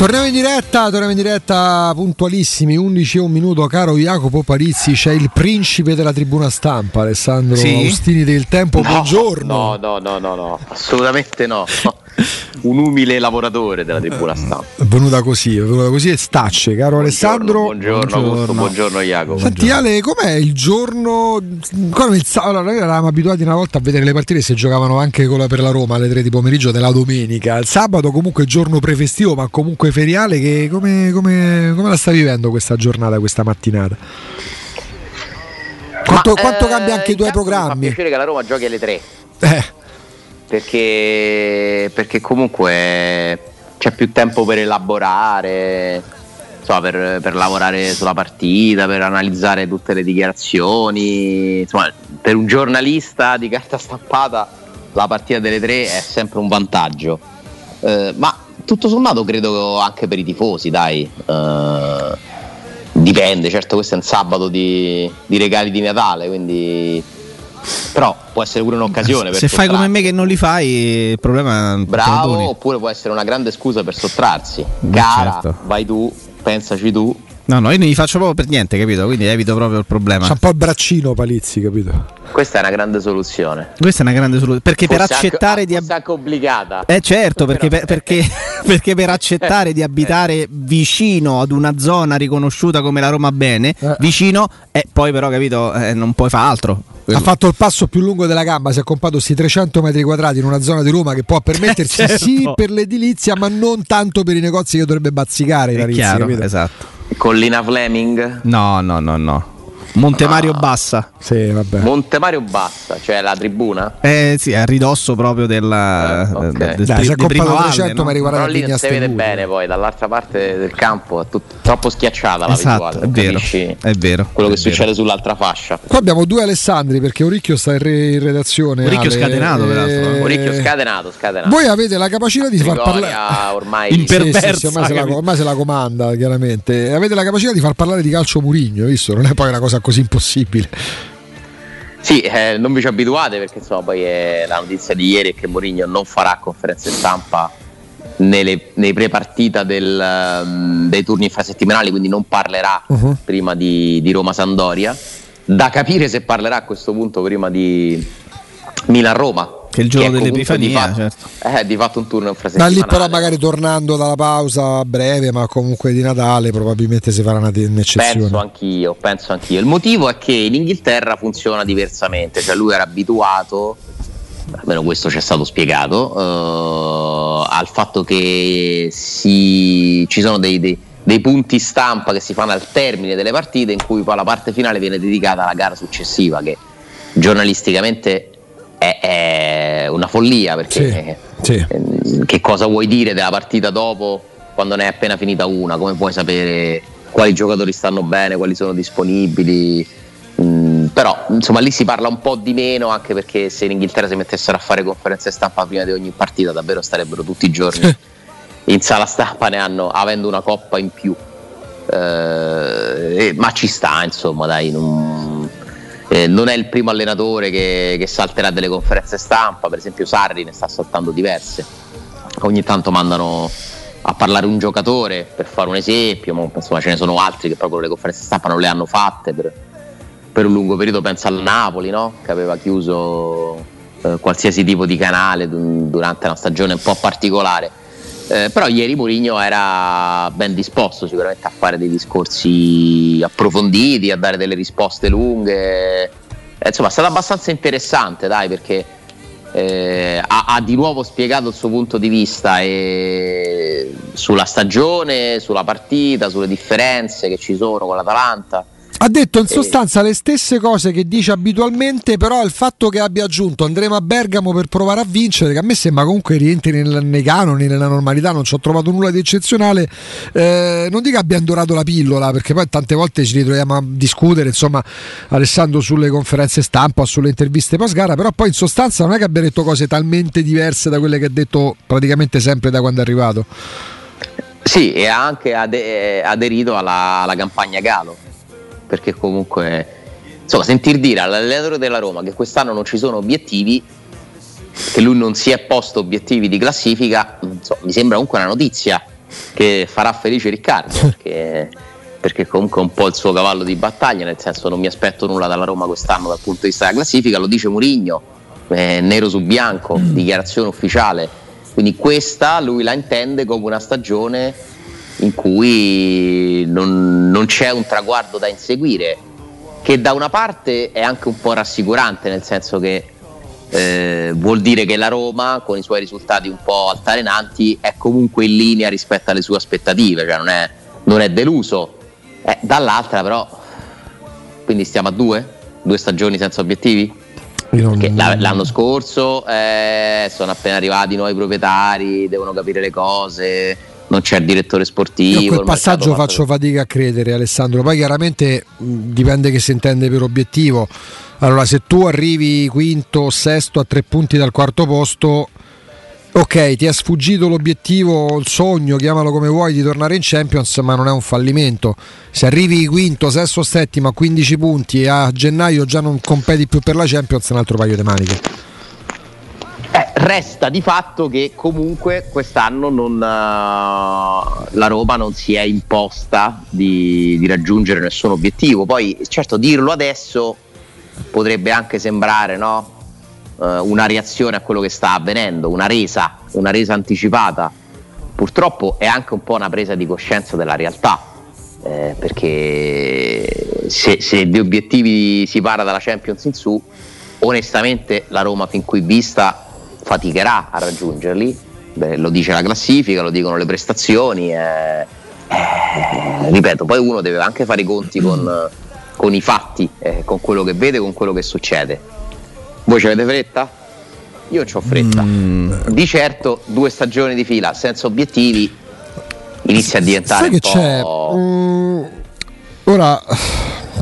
Torniamo in diretta, torniamo in diretta puntualissimi, 11 e un minuto, caro Jacopo Parizzi, c'è il principe della tribuna stampa, Alessandro sì? Austini del Tempo, no, buongiorno. No, no, no, no, no, assolutamente no. un umile lavoratore della tribuna stampa. È venuta così, è venuta così e stacce, caro buongiorno, Alessandro. Buongiorno, buongiorno, Augusto, buongiorno Jacopo. Senti. Ale, com'è il giorno? Come il, allora, noi eravamo abituati una volta a vedere le partite se giocavano anche la, per la Roma alle 3 di pomeriggio della domenica. Il sabato comunque giorno prefestivo, ma comunque feriale. Che, come, come, come la stai vivendo questa giornata, questa mattinata? Quanto, ma, quanto eh, cambia anche i tuoi programmi? Mi fa piacere che la Roma giochi alle 3. Eh perché, perché comunque c'è più tempo per elaborare, insomma, per, per, lavorare sulla partita, per analizzare tutte le dichiarazioni. Insomma, per un giornalista di carta stampata la partita delle tre è sempre un vantaggio. Eh, ma tutto sommato credo anche per i tifosi, dai. Eh, dipende, certo questo è un sabato di, di regali di Natale, quindi però può essere pure un'occasione. Se fai come me che non li fai, il problema è bravo, oppure può essere una grande scusa per sottrarsi. Cara, certo. vai tu, pensaci tu. No, no, io non gli faccio proprio per niente, capito? Quindi evito proprio il problema. C'ha un po' il braccino Palizzi, capito? Questa è una grande soluzione. Questa è una grande soluzione. Perché Forse per accettare anche, di. Ab- anche obbligata. Eh certo, perché per, perché, perché per accettare di abitare vicino ad una zona riconosciuta come la Roma Bene, eh. vicino, e eh, poi però, capito, eh, non puoi fare altro. Ha fatto il passo più lungo della gamba, si è comprato questi 300 metri quadrati in una zona di Roma che può permettersi certo. sì per l'edilizia, ma non tanto per i negozi che dovrebbe bazzicare. È chiaro, esatto. Collina Fleming? No, no, no, no. Montemario ah. Bassa. Sì, vabbè. Montemario Bassa, cioè la tribuna? Eh sì, a ridosso proprio della eh, okay. del, Dai, del primo 300 no? Però lì non si vede bene poi, dall'altra parte del campo è tut- troppo schiacciata la esatto, visuale. È vero, è vero. Quello è che vero. succede sull'altra fascia. Qua abbiamo due Alessandri perché Oricchio sta in, re- in redazione. Oricchio scatenato, peraltro. Eh... Oricchio scatenato, scatenato. Voi avete la capacità di far parlare ormai imperversa, sì, sì, ormai, se la, ormai se la comanda, chiaramente. Avete la capacità di far parlare di calcio Murigno, visto? Non è poi una cosa così impossibile. Sì, eh, non vi ci abituate perché insomma poi è la notizia di ieri è che Mourinho non farà conferenze stampa nelle, nei pre-partita del, um, dei turni infrasettimanali, quindi non parlerà uh-huh. prima di, di Roma-Sandoria. Da capire se parlerà a questo punto prima di Milan-Roma, che è il giorno dell'Epifania, di fatto, certo. eh, di fatto un turno Da lì però magari tornando dalla pausa breve, ma comunque di Natale, probabilmente si farà una, un'eccezione. Penso anch'io, penso anch'io. Il motivo è che in Inghilterra funziona diversamente, cioè lui era abituato, almeno questo ci è stato spiegato, uh, al fatto che si, ci sono dei, dei dei punti stampa che si fanno al termine delle partite in cui poi la parte finale viene dedicata alla gara successiva che giornalisticamente è, è una follia perché sì, sì. Eh, che cosa vuoi dire della partita dopo quando ne è appena finita una? Come puoi sapere quali giocatori stanno bene, quali sono disponibili? Mm, però insomma lì si parla un po' di meno anche perché se in Inghilterra si mettessero a fare conferenze stampa prima di ogni partita davvero starebbero tutti i giorni in sala stampa ne hanno avendo una coppa in più eh, ma ci sta insomma dai non, eh, non è il primo allenatore che, che, salterà delle conferenze stampa, per esempio Sarri ne sta saltando diverse. Ogni tanto mandano a parlare un giocatore per fare un esempio, ma insomma ce ne sono altri che proprio le conferenze stampa non le hanno fatte per, per un lungo periodo, penso al Napoli no? che aveva chiuso eh, qualsiasi tipo di canale durante una stagione un po' particolare. Eh, però ieri Mourinho era ben disposto sicuramente a fare dei discorsi approfonditi, a dare delle risposte lunghe. Eh, insomma, è stato abbastanza interessante, dai, perché eh, ha, ha, di nuovo spiegato il suo punto di vista sulla stagione, sulla partita, sulle differenze che ci sono con l'Atalanta. Ha detto in sostanza le stesse cose che dice abitualmente, però il fatto che abbia aggiunto andremo a Bergamo per provare a vincere, che a me sembra comunque rientri nel, nei canoni, nella normalità, non ci ho trovato nulla di eccezionale. Eh, non dico abbia dorato la pillola, perché poi tante volte ci ritroviamo a discutere, insomma, Alessandro sulle conferenze stampa sulle interviste post gara, però poi in sostanza non è che abbia detto cose talmente diverse da quelle che ha detto praticamente sempre da quando è arrivato. Sì, e ha anche aderito alla, alla campagna Galo perché comunque insomma sentir dire all'allenatore della Roma che quest'anno non ci sono obiettivi che lui non si è posto obiettivi di classifica insomma, mi sembra comunque una notizia che farà felice Riccardo perché, perché comunque è un po' il suo cavallo di battaglia, nel senso non mi aspetto nulla dalla Roma quest'anno dal punto di vista della classifica, lo dice Murigno, eh, nero su bianco, mm. dichiarazione ufficiale. Quindi questa lui la intende come una stagione in cui non, non c'è un traguardo da inseguire, che da una parte è anche un po' rassicurante, nel senso che eh, vuol dire che la Roma, con i suoi risultati un po' altalenanti, è comunque in linea rispetto alle sue aspettative, cioè non è, non è deluso. Eh, dall'altra però, quindi stiamo a due? Due stagioni senza obiettivi? Non... L'anno scorso eh, sono appena arrivati i nuovi proprietari, devono capire le cose, non c'è il direttore sportivo. Io quel passaggio faccio fatica a credere, Alessandro. Poi chiaramente dipende che si intende per obiettivo. Allora, se tu arrivi quinto o sesto a tre punti dal quarto posto, ok, ti è sfuggito l'obiettivo, il sogno, chiamalo come vuoi, di tornare in Champions, ma non è un fallimento. Se arrivi quinto, sesto, settimo a 15 punti e a gennaio già non competi più per la Champions, è un altro paio di maniche. Eh, resta di fatto che comunque quest'anno non, uh, la Roma non si è imposta di, di raggiungere nessun obiettivo. Poi, certo, dirlo adesso potrebbe anche sembrare no? uh, una reazione a quello che sta avvenendo, una resa, una resa anticipata. Purtroppo è anche un po' una presa di coscienza della realtà. Eh, perché se, se di obiettivi si parla dalla Champions in su, onestamente la Roma fin qui vista faticherà a raggiungerli, Beh, lo dice la classifica, lo dicono le prestazioni, eh, eh, ripeto, poi uno deve anche fare i conti con, con i fatti, eh, con quello che vede, con quello che succede. Voi ci avete fretta? Io ho fretta. Mm. Di certo due stagioni di fila senza obiettivi inizia a diventare Sai un che c'è? Mm, ora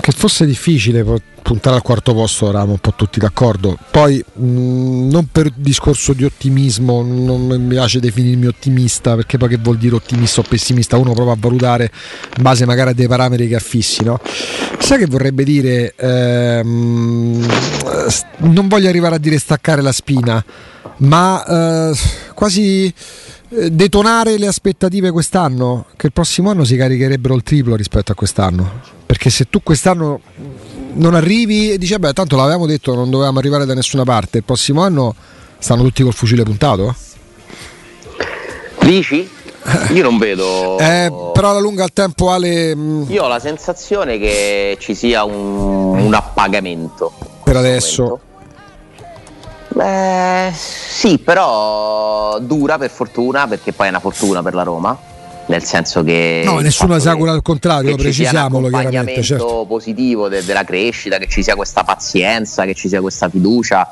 che fosse difficile puntare al quarto posto eravamo un po' tutti d'accordo poi mh, mm, non per discorso di ottimismo non mi piace definirmi ottimista perché poi che vuol dire ottimista o pessimista uno prova a valutare in base magari a dei parametri che affissi no? sai che vorrebbe dire ehm, non voglio arrivare a dire staccare la spina ma eh, quasi detonare le aspettative quest'anno, che il prossimo anno si caricherebbero il triplo rispetto a quest'anno. Perché se tu quest'anno non arrivi e dici, beh, tanto l'avevamo detto, non dovevamo arrivare da nessuna parte, il prossimo anno stanno tutti col fucile puntato? Dici? Io non vedo. Eh, però alla lunga al tempo Ale. Mm, Io ho la sensazione che ci sia un, un appagamento. Per adesso. Momento. Beh, sì, però dura per fortuna, perché poi è una fortuna per la Roma. Nel senso che. No, nessuno esagura al contrario, precisiamolo chiaramente. Certo. positivo de- della crescita, che ci sia questa pazienza, che ci sia questa fiducia,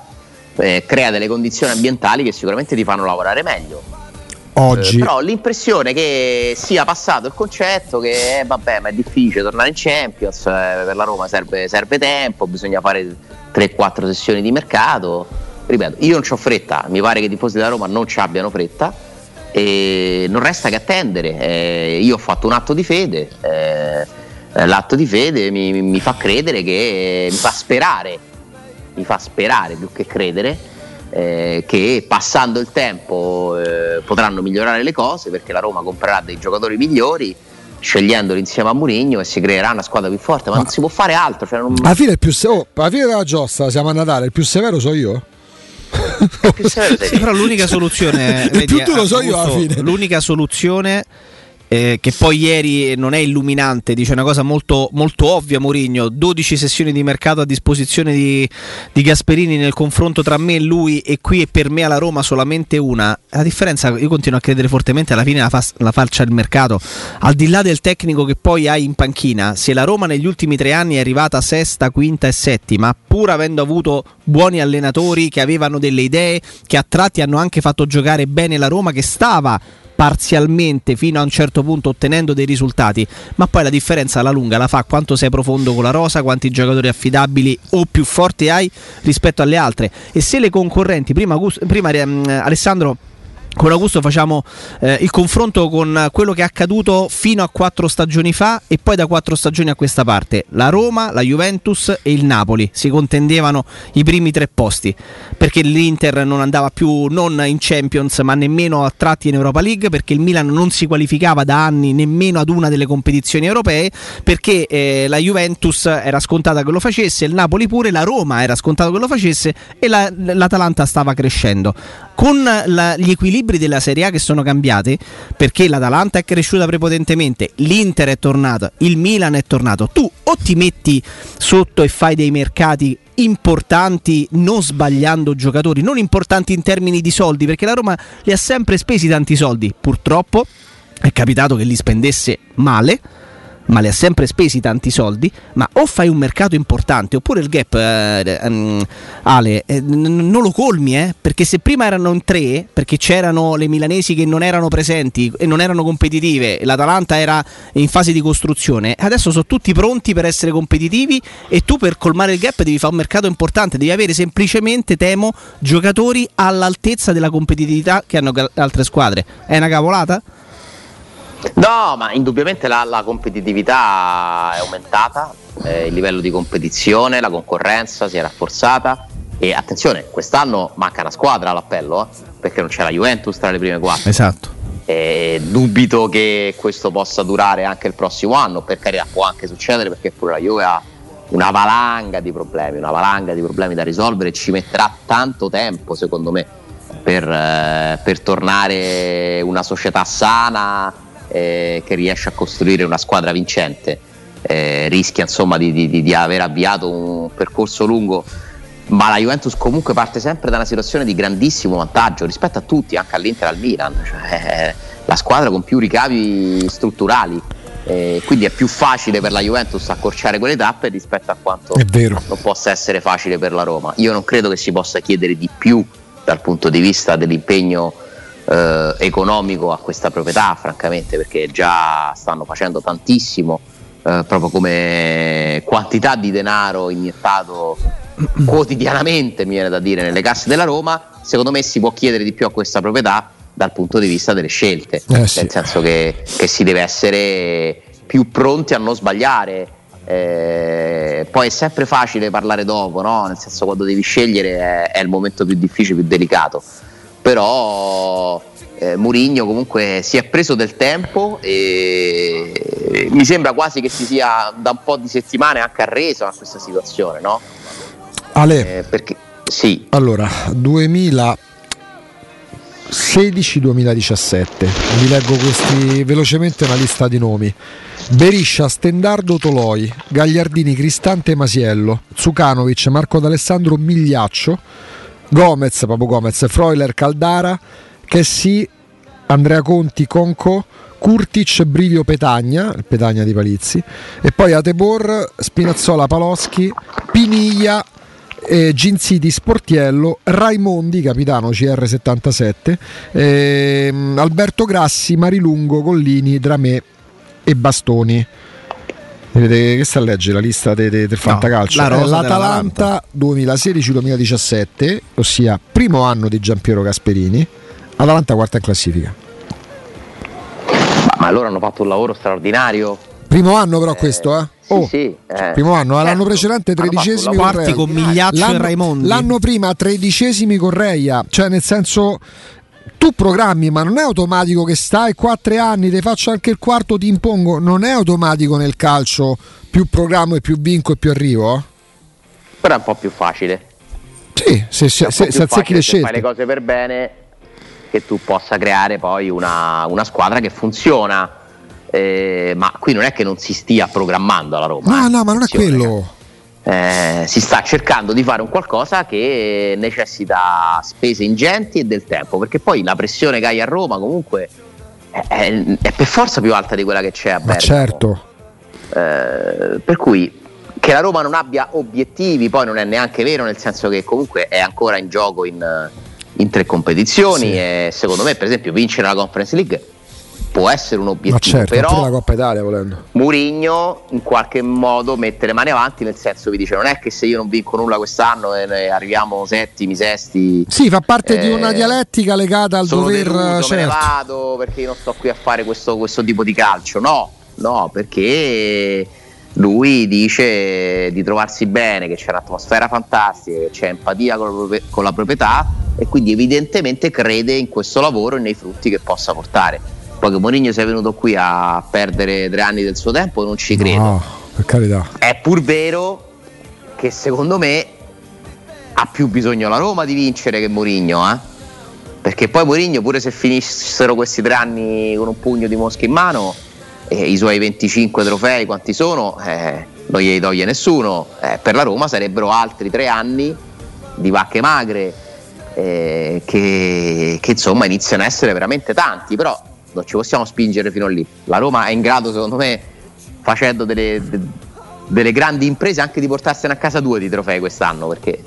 eh, crea delle condizioni ambientali che sicuramente ti fanno lavorare meglio. Oggi. Eh, però ho l'impressione che sia passato il concetto che eh, vabbè, ma è difficile tornare in Champions, eh, per la Roma serve, serve tempo, bisogna fare 3-4 sessioni di mercato ripeto, io non ho fretta, mi pare che i tifosi della Roma non ci abbiano fretta e non resta che attendere. Eh, io ho fatto un atto di fede, eh, l'atto di fede mi, mi, fa credere che mi fa sperare, mi fa sperare più che credere. Eh, che passando il tempo eh, potranno migliorare le cose perché la Roma comprerà dei giocatori migliori scegliendoli insieme a Mourinho e si creerà una squadra più forte ma, ma non si può fare altro cioè non... alla, fine più se- oh, alla fine della giostra siamo a Natale il più severo so io sì, però l'unica soluzione vedi, più tu lo so io alla fine. l'unica soluzione eh, che poi ieri non è illuminante, dice una cosa molto, molto ovvia Mourinho, 12 sessioni di mercato a disposizione di, di, Gasperini nel confronto tra me e lui e qui e per me alla Roma solamente una. La differenza, io continuo a credere fortemente, alla fine la, fa, la faccia il mercato, al di là del tecnico che poi hai in panchina, se la Roma negli ultimi tre anni è arrivata sesta, quinta e settima, pur avendo avuto buoni allenatori che avevano delle idee, che a tratti hanno anche fatto giocare bene la Roma, che stava parzialmente fino a un certo punto ottenendo dei risultati, ma poi la differenza alla lunga la fa quanto sei profondo con la rosa, quanti giocatori affidabili o più forti hai rispetto alle altre. E se le concorrenti, prima, prima um, Alessandro con Augusto facciamo eh, il confronto con quello che è accaduto fino a quattro stagioni fa e poi da quattro stagioni a questa parte. La Roma, la Juventus e il Napoli si contendevano i primi tre posti perché l'Inter non andava più non in Champions ma nemmeno a tratti in Europa League perché il Milan non si qualificava da anni nemmeno ad una delle competizioni europee perché eh, la Juventus era scontata che lo facesse, il Napoli pure, la Roma era scontata che lo facesse e la, l'Atalanta stava crescendo. Con la, gli equilibri libri della Serie A che sono cambiati perché l'Atalanta è cresciuta prepotentemente, l'Inter è tornato, il Milan è tornato. Tu o ti metti sotto e fai dei mercati importanti non sbagliando giocatori, non importanti in termini di soldi, perché la Roma li ha sempre spesi tanti soldi. Purtroppo è capitato che li spendesse male ma li ha sempre spesi tanti soldi, ma o fai un mercato importante oppure il gap, eh, um, Ale, eh, n- non lo colmi, eh, perché se prima erano in tre, perché c'erano le milanesi che non erano presenti e non erano competitive, l'Atalanta era in fase di costruzione, adesso sono tutti pronti per essere competitivi e tu per colmare il gap devi fare un mercato importante, devi avere semplicemente, temo, giocatori all'altezza della competitività che hanno altre squadre. È una cavolata? No, ma indubbiamente la, la competitività è aumentata, eh, il livello di competizione, la concorrenza si è rafforzata e attenzione, quest'anno manca una squadra all'appello, eh, perché non c'è la Juventus tra le prime quattro. Esatto. E dubito che questo possa durare anche il prossimo anno, per carità può anche succedere perché pure la Juve ha una valanga di problemi, una valanga di problemi da risolvere, ci metterà tanto tempo secondo me per, eh, per tornare una società sana eh, che riesce a costruire una squadra vincente. Eh, rischia insomma di, di, di, aver avviato un percorso lungo, ma la Juventus comunque parte sempre da una situazione di grandissimo vantaggio rispetto a tutti, anche all'Inter e al Milan, cioè, la squadra con più ricavi strutturali. Eh, quindi è più facile per la Juventus accorciare quelle tappe rispetto a quanto non possa essere facile per la Roma. Io non credo che si possa chiedere di più dal punto di vista dell'impegno eh, economico a questa proprietà, francamente, perché già stanno facendo tantissimo, eh, proprio come quantità di denaro iniettato quotidianamente, mi viene da dire, nelle casse della Roma. Secondo me si può chiedere di più a questa proprietà dal punto di vista delle scelte, eh sì. nel senso che, che, si deve essere più pronti a non sbagliare. Eh, poi è sempre facile parlare dopo, no? nel senso quando devi scegliere è, è il momento più difficile, più delicato però eh, Murigno comunque si è preso del tempo e mi sembra quasi che si sia da un po' di settimane anche arreso a questa situazione, no? Ale, eh, perché, sì. Allora, 2016-2017, vi leggo questi velocemente una lista di nomi. Beriscia, Stendardo Toloi, Gagliardini, Cristante Masiello, Zucanovic, Marco D'Alessandro Migliaccio, Gomez, Papo Gomez, Freuler, Caldara, Chessy, Andrea Conti, Conco, Kurtic, Brivio Petagna, il Petagna di Palizzi, e poi Atebor, Spinazzola Paloschi, Piniglia, eh, Ginziti Sportiello, Raimondi, capitano CR77, eh, Alberto Grassi, Marilungo, Collini, Dramè e Bastoni. Vedete che sta a leggere la lista de, de, del Fantacalcio? No, la È L'Atalanta 2016-2017, ossia primo anno di Giampiero Gasperini, Atalanta quarta in classifica. Ma, ma loro hanno fatto un lavoro straordinario. Primo anno però eh, questo, eh? Oh, sì, sì, eh. Primo anno, certo, l'anno precedente tredicesimi quarti con Migliaccio l'anno, e Raimondi. L'anno prima tredicesimi con Reia, cioè nel senso tu programmi, ma non è automatico che stai quattro anni, ti faccio anche il quarto, ti impongo. Non è automatico nel calcio più programmo e più vinco e più arrivo? Però è un po' più facile. Sì, se, se, se, se azzecchi le scelte. fai le cose per bene, che tu possa creare poi una, una squadra che funziona. Eh, ma qui non è che non si stia programmando alla Roma. No, eh, no, ma non è quello eh, si sta cercando di fare un qualcosa che necessita spese ingenti e del tempo, perché poi la pressione che hai a Roma comunque è, è, per forza più alta di quella che c'è a Bergamo. Ma certo. Eh, per cui che la Roma non abbia obiettivi poi non è neanche vero, nel senso che comunque è ancora in gioco in, in tre competizioni sì. e secondo me per esempio vincere la Conference League può essere un obiettivo. Certo, però la Coppa Italia volendo. Murigno in qualche modo mette le mani avanti, nel senso vi dice non è che se io non vinco nulla quest'anno e arriviamo settimi, sesti. Sì, fa parte eh, di una dialettica legata al dover. Deluso, certo. me ne vado perché io non sto qui a fare questo, questo tipo di calcio. No, no, perché lui dice di trovarsi bene, che c'è un'atmosfera fantastica, che c'è empatia con la proprietà e quindi evidentemente crede in questo lavoro e nei frutti che possa portare. Poi che Mourinho sia venuto qui a perdere tre anni del suo tempo non ci credo. No, per carità. È pur vero che secondo me ha più bisogno la Roma di vincere che Mourinho, eh? Perché poi Mourinho pure se finissero questi tre anni con un pugno di mosche in mano eh, i suoi 25 trofei quanti sono, eh, non glieli toglie nessuno, eh, per la Roma sarebbero altri tre anni di vacche magre eh, che, che, insomma iniziano a essere veramente tanti, però non ci possiamo spingere fino a lì. La Roma è in grado secondo me facendo delle, de, delle grandi imprese anche di portarsene a casa due di trofei quest'anno perché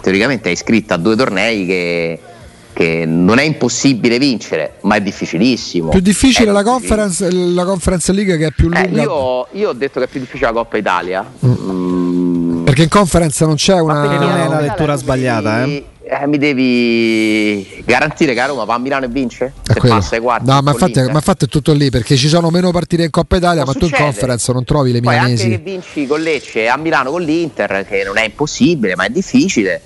teoricamente è iscritta a due tornei che che non è impossibile vincere, ma è difficilissimo. Più difficile la conference, la conference, League che è più eh, lunga. Eh, io, io, ho detto che è più difficile la Coppa Italia. Mm. Mm. Perché in conference non c'è una. Non è una lettura sbagliata, eh? Eh, mi devi garantire che a Roma va a Milano e vince? È se quello. passa ai quarti. No, ma infatti, ma infatti, è tutto lì perché ci sono meno partite in Coppa Italia, ma, ma tu in conference non trovi le Poi milanesi. Anche che vinci con Lecce a Milano con l'Inter, che non è impossibile, ma è difficile.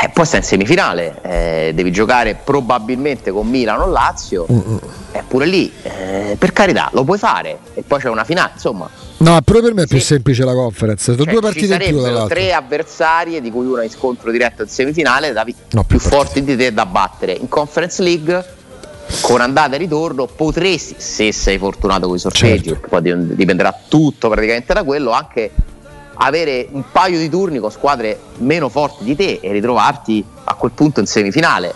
Eh, poi stai in semifinale, eh, devi giocare probabilmente con Milano o Lazio, eppure lì, eh, per carità, lo puoi fare e poi c'è una finale, insomma. No, pure per me è più semplice la conference, cioè, due partite in più dall'altro. tre avversarie di cui una in scontro diretto in semifinale da No, più più forti di te da battere. In Conference League con andata e ritorno potresti, se sei fortunato con i sorteggi, Certo. poi dipenderà tutto praticamente da quello, anche avere un paio di turni con squadre meno forti di te e ritrovarti a quel punto in semifinale.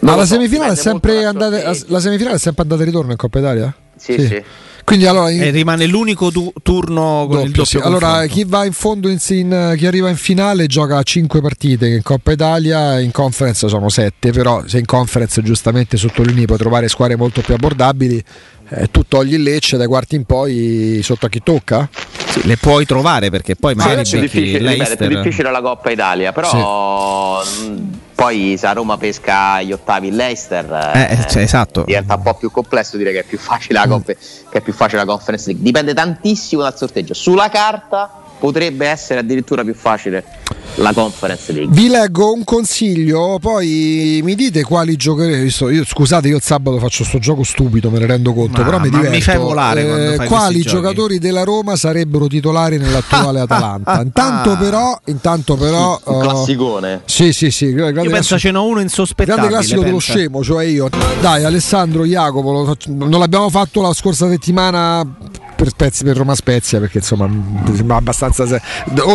Ma la so, semifinale, sorteggio. la semifinale è sempre andata e ritorno in Coppa Italia? Sì, sì. Quindi allora, in- E rimane l'unico tu- turno con il doppio, sì. doppio Allora, chi va in fondo, in, in- chi arriva in finale gioca 5 partite in Coppa Italia, in conference sono 7, però se in conference giustamente sottolinei puoi trovare squadre molto più abbordabili, eh, tu togli il Lecce dai quarti in poi sotto a chi tocca? Sì, le puoi trovare perché poi magari Sì, è più è più difficile la Coppa Italia, però mh, poi se a Roma pesca gli ottavi in Leicester Eh, cioè, esatto. diventa un po' più complesso dire che è più facile la, Coppa- che è più facile la Conference League. Dipende tantissimo dal sorteggio. Sulla carta potrebbe essere addirittura più facile la Conference League. Vi leggo un consiglio, poi mi dite quali giocherete. Visto- Io, scusate, io il sabato faccio sto gioco stupido, me ne rendo conto, Ma- però mi ma mi diverto. fai volare fai quali questi giochi? giocatori della Roma sarebbero titolari nell'attuale Atalanta? Intanto però, intanto però Un eh, classicone. Sì, sì, sì, grande Io penso classico- ce n'ho uno insospettabile. Grande classico dello pensa. scemo, cioè io. Dai, Alessandro Jacopo, lo faccio- non l'abbiamo fatto la scorsa settimana per, Spezia, per Roma Spezia, perché insomma sembra abbastanza.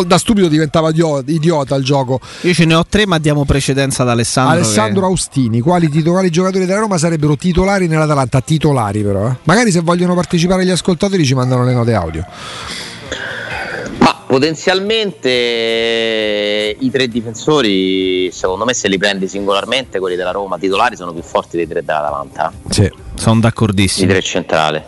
Da stupido diventava idio- idiota il gioco. Io ce ne ho tre, ma diamo precedenza ad Alessandro. Alessandro che- Austini, quali titolari giocatori della Roma sarebbero titolari nell'Atalanta? Titolari, però. eh. Magari se vogliono partecipare gli ascoltatori ci mandano le note audio. Ma potenzialmente i tre difensori, secondo me, se li prendi singolarmente, quelli della Roma titolari sono più forti dei tre dell'Atalanta. Sì. Sono I d'accordissimo. tre centrali.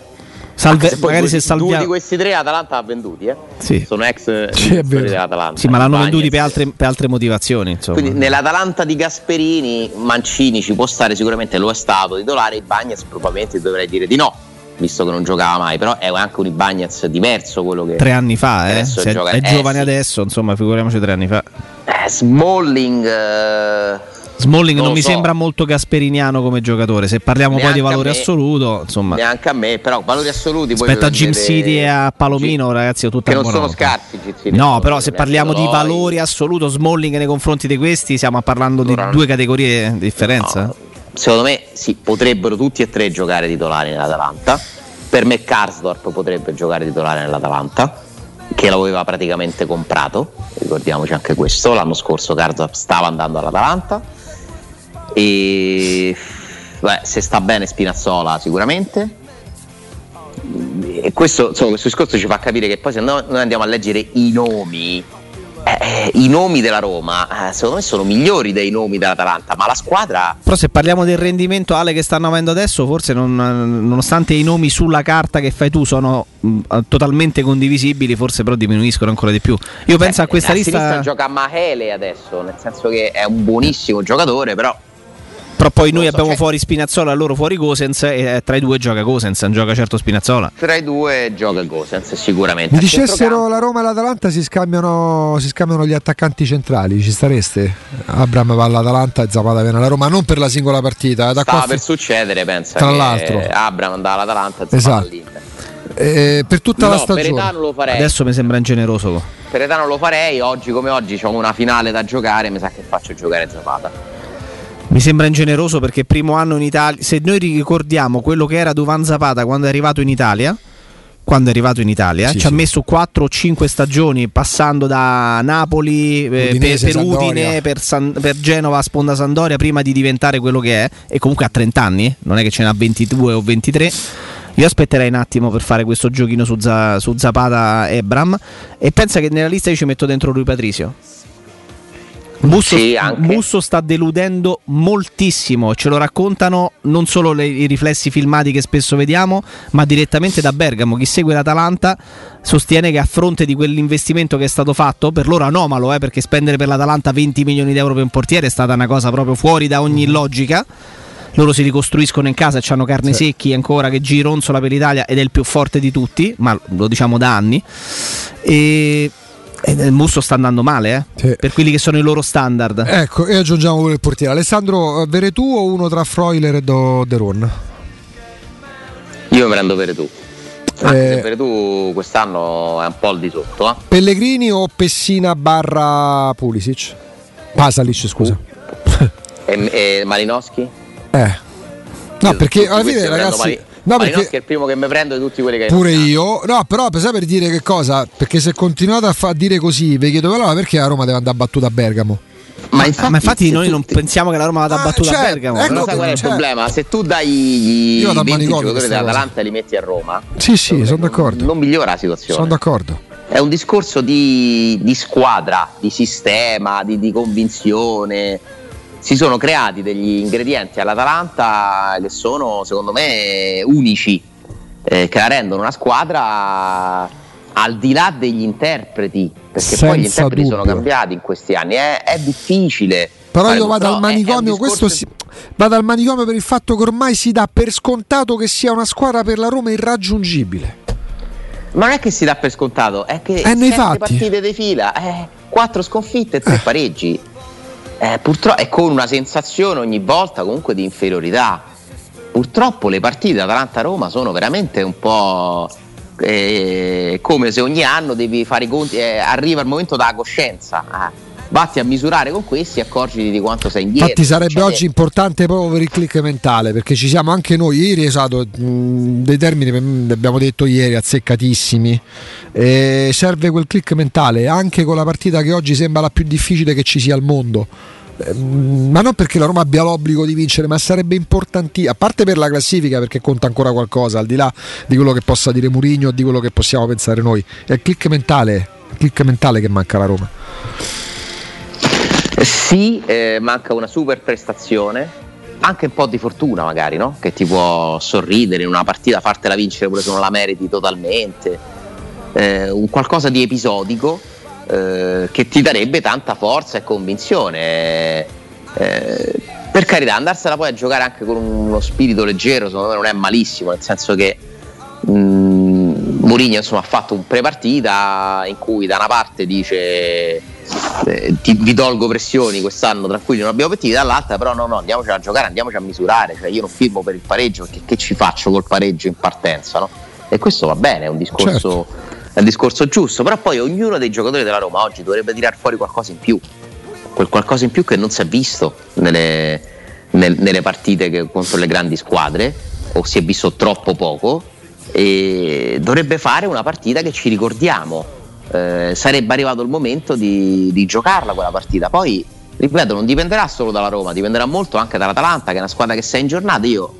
Salve- Se magari due, se due salviamo. di questi tre Atalanta ha venduti, eh? Sì. Sono ex Sì, dell'Atalanta. Sì, ma l'hanno Bagnez. venduti per altre, per altre motivazioni. Insomma. Quindi nell'Atalanta di Gasperini Mancini ci può stare sicuramente lo è stato titolare, Bagnez probabilmente dovrei dire di no, visto che non giocava mai, però è anche un Ibagnez diverso quello che Tre anni fa, eh? Se è, eh, giovane sì. adesso, insomma, figuriamoci tre anni fa. Eh, Smalling eh, Smalling non, Non lo mi so. sembra molto gasperiniano come giocatore. Se parliamo poi di Neanche valore me. assoluto, insomma, neanche a me, però valori assoluti aspetta Jim City e a Palomino, ragazzi, ho tutta che non sono scarsi City, No, però se neanche parliamo di Loi. valori assoluto, Smalling nei confronti di questi, stiamo parlando di due categorie di differenza. No, secondo me sì, potrebbero tutti e tre giocare titolari nell'Atalanta. Per me Karsdorp potrebbe giocare titolare nell'Atalanta, che l'aveva praticamente comprato, ricordiamoci anche questo, l'anno scorso Karsdorp stava andando all'Atalanta. E beh, se sta bene Spinazzola sicuramente. E questo, insomma, questo discorso ci fa capire che poi se no- noi andiamo a leggere i nomi, eh, eh, i nomi della Roma eh, secondo me sono migliori dei nomi dell'Atalanta, ma la squadra... Però se parliamo del rendimento Ale che stanno avendo adesso, forse non, nonostante i nomi sulla carta che fai tu sono mh, totalmente condivisibili, forse però diminuiscono ancora di più. Io penso a questa a lista... sinistra gioca Mahele adesso, nel senso che è un buonissimo giocatore, però Però poi noi Non so, abbiamo cioè- fuori Spinazzola, loro fuori Gosens e eh, tra i due gioca Gosens, non gioca certo Spinazzola. tra i due gioca Gosens sicuramente. Mi A dicessero la Roma e l'Atalanta si scambiano, si scambiano gli attaccanti centrali, ci stareste? Abram va all'Atalanta e Zapata viene alla Roma, non per la singola partita. eh, Da Stava qua per succedere, pensa Tra l'altro. Abram andava all'Atalanta e Esatto. Zapata all'Inter. eh, per tutta la No, stagione. Peretano lo farei. Adesso mi sembra ingeneroso. Peretano lo farei, oggi come oggi ho una finale da giocare, mi sa che faccio giocare Zapata. Mi sembra ingeneroso perché primo anno in Italia, se noi ricordiamo quello che era Duvan Zapata quando è arrivato in Italia, quando è arrivato in Italia, Sì, ci ha sì. messo 4 o 5 stagioni passando da Napoli, eh, per, Udinese, per Sampdoria. Udine, per, San- per Genova, Sponda Sandoria, prima di diventare quello che è, e comunque ha 30 anni, non è che ce n'ha 22 o 23. Io aspetterei un attimo per fare questo giochino su, Za- su Zapata e Bram e pensa che nella lista io ci metto dentro Rui Patricio. Musso, Sì. Musso sta deludendo moltissimo, ce lo raccontano non solo le- i riflessi filmati che spesso vediamo, ma direttamente da Bergamo. Chi segue l'Atalanta sostiene che a fronte di quell'investimento che è stato fatto, per loro anomalo, eh, perché spendere per l'Atalanta 20 milioni di euro per un portiere è stata una cosa proprio fuori da ogni logica. Loro si ricostruiscono in casa e hanno carne Sì. secchi ancora che gironzola per l'Italia ed è il più forte di tutti, ma lo diciamo da anni. E il Musso sta andando male, eh, Sì. per quelli che sono i loro standard. Ecco, e aggiungiamo pure il portiere. Alessandro, eh, Veretù o uno tra Freuler e Do- De Ron? Io mi prendo Veretù. Anche Eh. se Veretù quest'anno è un po' al di sotto, eh. Pellegrini o Pessina barra Pulisic? Pasalic, scusa. E, e Malinowski? Eh. No, perché alla fine, ragazzi. Mali- No, Malinowski perché è il primo che mi prendo di tutti quelli che hai pure io. No, però sai per dire che cosa? Perché se continuate a fa- dire così, vi chiedo allora perché la Roma deve andare battuta a Bergamo? Ma infatti, ma infatti noi non pensiamo che la Roma vada Ah, battuta cioè, a Bergamo. ecco Però sai qual è il cioè- problema? Se tu dai gli Io vado al 20 manicomio giocatori dell'Atalanta e li metti a Roma, Sì, sì, non- sono d'accordo. Non migliora la situazione. Sono d'accordo. È un discorso di, di squadra, di sistema, di, di convinzione. Si sono creati degli ingredienti all'Atalanta che sono, secondo me, unici, eh, che la rendono una squadra al di là degli interpreti, perché poi gli Senza interpreti sono dubbio. cambiati in questi anni. È, è difficile. Però io vado al è- è un manicomio, questo si- vado al manicomio per il fatto che ormai si dà per scontato che sia una squadra per la Roma irraggiungibile. Ma non è che si dà per scontato, è che Eh, nei fatti. partite di fila, eh, quattro sconfitte e tre pareggi. Eh, purtroppo è con una sensazione ogni volta comunque di inferiorità. Purtroppo le partite Atalanta-Roma sono veramente un po' eh, come se ogni anno devi fare i conti, eh, arriva il momento della coscienza. Vatti a misurare con questi e accorgiti di quanto sei indietro. Infatti sarebbe Cioè, oggi importante proprio per il click mentale, perché ci siamo anche noi, ieri esatto, mh, dei termini me, li abbiamo detto ieri azzeccatissimi. E serve quel click mentale anche con la partita che oggi sembra la più difficile che ci sia al mondo. Eh, mh, Ma non perché la Roma abbia l'obbligo di vincere, ma sarebbe importantissimo, a parte per la classifica perché conta ancora qualcosa, al di là di quello che possa dire Murigno o di quello che possiamo pensare noi. È il click mentale, il click mentale che manca alla Roma. Sì, eh, manca una super prestazione, anche un po' di fortuna magari, no? Che ti può sorridere in una partita, fartela vincere pure se non la meriti totalmente, Eh, un qualcosa di episodico eh, che ti darebbe tanta forza e convinzione. Eh, per carità, andarsela poi a giocare anche con uno spirito leggero, secondo me non è malissimo, nel senso che mm, Mourinho insomma, ha fatto un pre-partita in cui da una parte dice eh, ti, vi tolgo pressioni quest'anno tranquilli non abbiamo obiettivi dall'altra però no no andiamoci a giocare andiamoci a misurare cioè io non firmo per il pareggio perché che ci faccio col pareggio in partenza no? e questo va bene è un discorso Certo. è un discorso giusto però poi ognuno dei giocatori della Roma oggi dovrebbe tirar fuori qualcosa in più quel qualcosa in più che non si è visto nelle, nel- nelle partite che- contro le grandi squadre o si è visto troppo poco e dovrebbe fare una partita che ci ricordiamo Eh, sarebbe arrivato il momento di, di giocarla quella partita poi ripeto non dipenderà solo dalla Roma dipenderà molto anche dall'Atalanta che è una squadra che sei in giornata io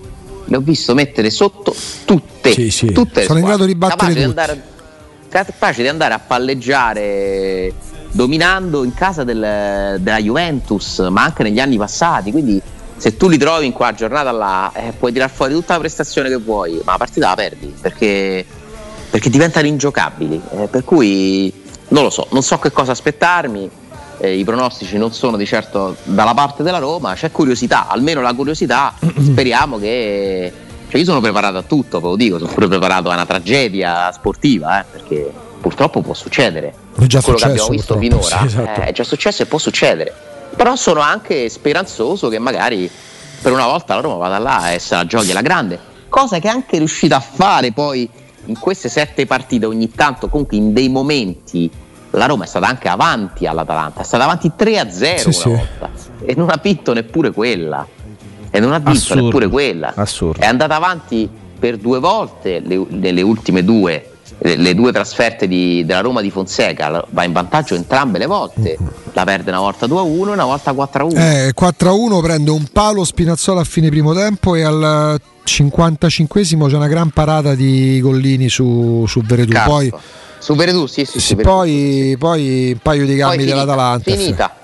le ho visto mettere sotto tutte, Sì, sì. tutte Sono in grado di battere tutte. andare capaci di andare a palleggiare dominando in casa del, della Juventus, ma anche negli anni passati. Quindi se tu li trovi in quella giornata là, eh, puoi tirar fuori tutta la prestazione che vuoi, ma la partita la perdi perché, perché diventano ingiocabili. Eh, per cui non lo so, non so che cosa aspettarmi. Eh, I pronostici non sono di certo dalla parte della Roma, c'è curiosità, almeno la curiosità. Speriamo che. Cioè io sono preparato a tutto, ve lo dico, sono pure preparato a una tragedia sportiva, eh, perché purtroppo può succedere. È già Quello che abbiamo successo, visto purtroppo, finora sì, esatto. eh, è già successo e può succedere. Però sono anche speranzoso che magari per una volta la Roma vada là e se la giochi alla grande, cosa che è anche riuscita a fare poi in queste sette partite ogni tanto, comunque in dei momenti la Roma è stata anche avanti all'Atalanta, è stata avanti 3-0 Sì, sì. volta e non ha vinto neppure quella. E non ha vinto Assurdo. neppure quella. Assurdo. È andata avanti per due volte le- nelle ultime due le, due trasferte di- della Roma di Fonseca va in vantaggio entrambe le volte la perde una volta 2-1 e una volta 4-1 Eh, 4-1 prende un palo Spinazzola a fine primo tempo e al 55esimo c'è una gran parata di Gollini su, su. Cazzo. Poi, su Veredù sì sì, sì, Veredù. poi, poi un paio di Poi cambi finita, dell'Atalanta. finita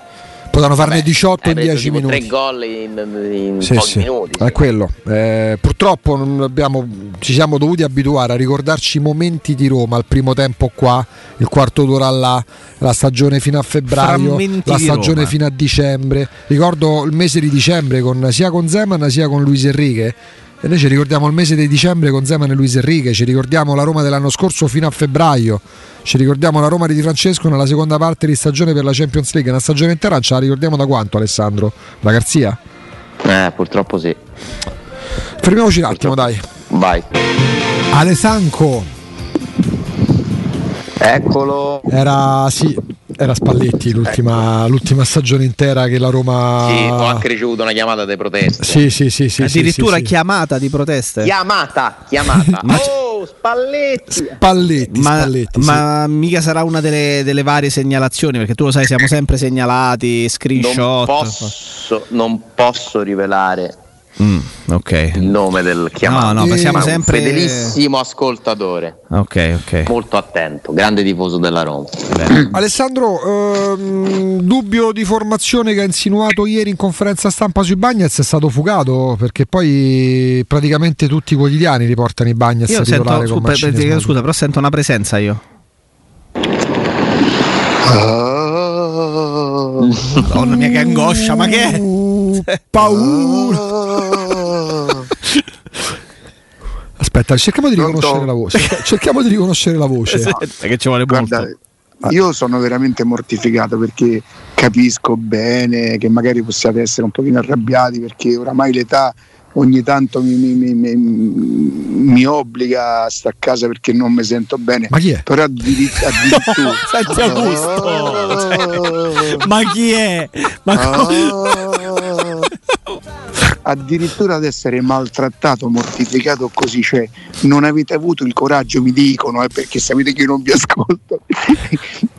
Potevano farne Vabbè, 18 hai in preso 10 tipo minuti. tre gol in, in Sì, pochi sì, minuti è quello. Eh, purtroppo non abbiamo- ci siamo dovuti abituare a ricordarci i momenti di Roma al primo tempo qua, il quarto d'ora là, la stagione fino a febbraio, Frammenti la stagione fino a dicembre. Ricordo il mese di dicembre con- sia con Zeman sia con Luis Enrique. E noi ci ricordiamo il mese di dicembre con Zeman e Luis Enrique, ci ricordiamo la Roma dell'anno scorso fino a febbraio, ci ricordiamo la Roma di Di Francesco nella seconda parte di stagione per la Champions League, una stagione intera ce la ricordiamo da quanto Alessandro? Da Garzia? eh, purtroppo sì Fermiamoci un attimo, dai. vai Alesanco eccolo era sì, era Spalletti l'ultima, l'ultima stagione intera che la Roma. sì, ho anche ricevuto una chiamata di protesta Sì, sì, sì, sì, Addirittura sì, sì, chiamata di proteste. chiamata chiamata oh Spalletti Spalletti, Ma, Spalletti, sì. ma mica sarà una delle, delle varie segnalazioni, perché tu lo sai, siamo sempre segnalati, non screenshot. posso, non posso rivelare Mm, ok. il nome del chiamato No, no, ma siamo sempre. fedelissimo ascoltatore Ok, ok. molto attento grande tifoso della Roma. Alessandro, ehm, dubbio di formazione che ha insinuato ieri in conferenza stampa sui Bagnets è stato fugato perché poi praticamente tutti i quotidiani riportano i Bagnets Io sento, scusa, Mancini e per- Smalling. scusa, però sento una presenza io. Madonna mia, che angoscia, ma che è? Paura. Aspetta, cerchiamo di Pronto? riconoscere la voce. Cerchiamo di riconoscere la voce. Senta che ci vuole Guarda, molto. io sono veramente mortificato perché capisco bene che magari possiate essere un pochino arrabbiati perché oramai l'età ogni tanto mi, mi- mi- mi- mi obbliga a stare a casa perché non mi sento bene. Ma chi è? Però addiri- addirittura... Senti Augusto. Ma chi è? Ma Ah. Addirittura ad essere maltrattato, mortificato così, cioè non avete avuto il coraggio, mi dicono, eh, perché sapete che io non vi ascolto,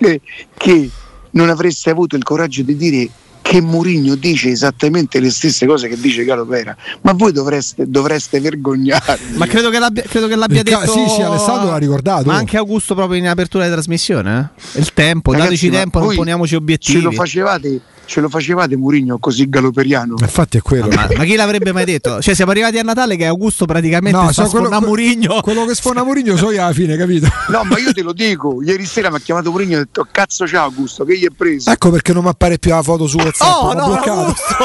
che non avreste avuto il coraggio di dire che Mourinho dice esattamente le stesse cose che dice Galo Pera, ma voi dovreste, dovreste vergognarvi. Ma credo che l'abbia, credo che l'abbia ca- detto. sì, sì, Alessandro l'ha ricordato. Ma anche Augusto proprio in apertura di trasmissione. eh? Il tempo, Ragazzi, dateci tempo, non poniamoci Ce obiettivi. lo facevate, ce lo facevate Mourinho così galoperiano? Infatti è quello. Ma, ma chi l'avrebbe mai detto? Cioè, siamo arrivati a Natale che Augusto praticamente No, so quello, Murigno. quello che sfona Murigno so io alla fine, capito? No, ma io te lo dico, ieri sera mi ha chiamato Mourinho e ha detto cazzo ciao Augusto, che gli è preso? Ecco perché non mi appare più la foto su WhatsApp. Oh no, bloccato. Augusto!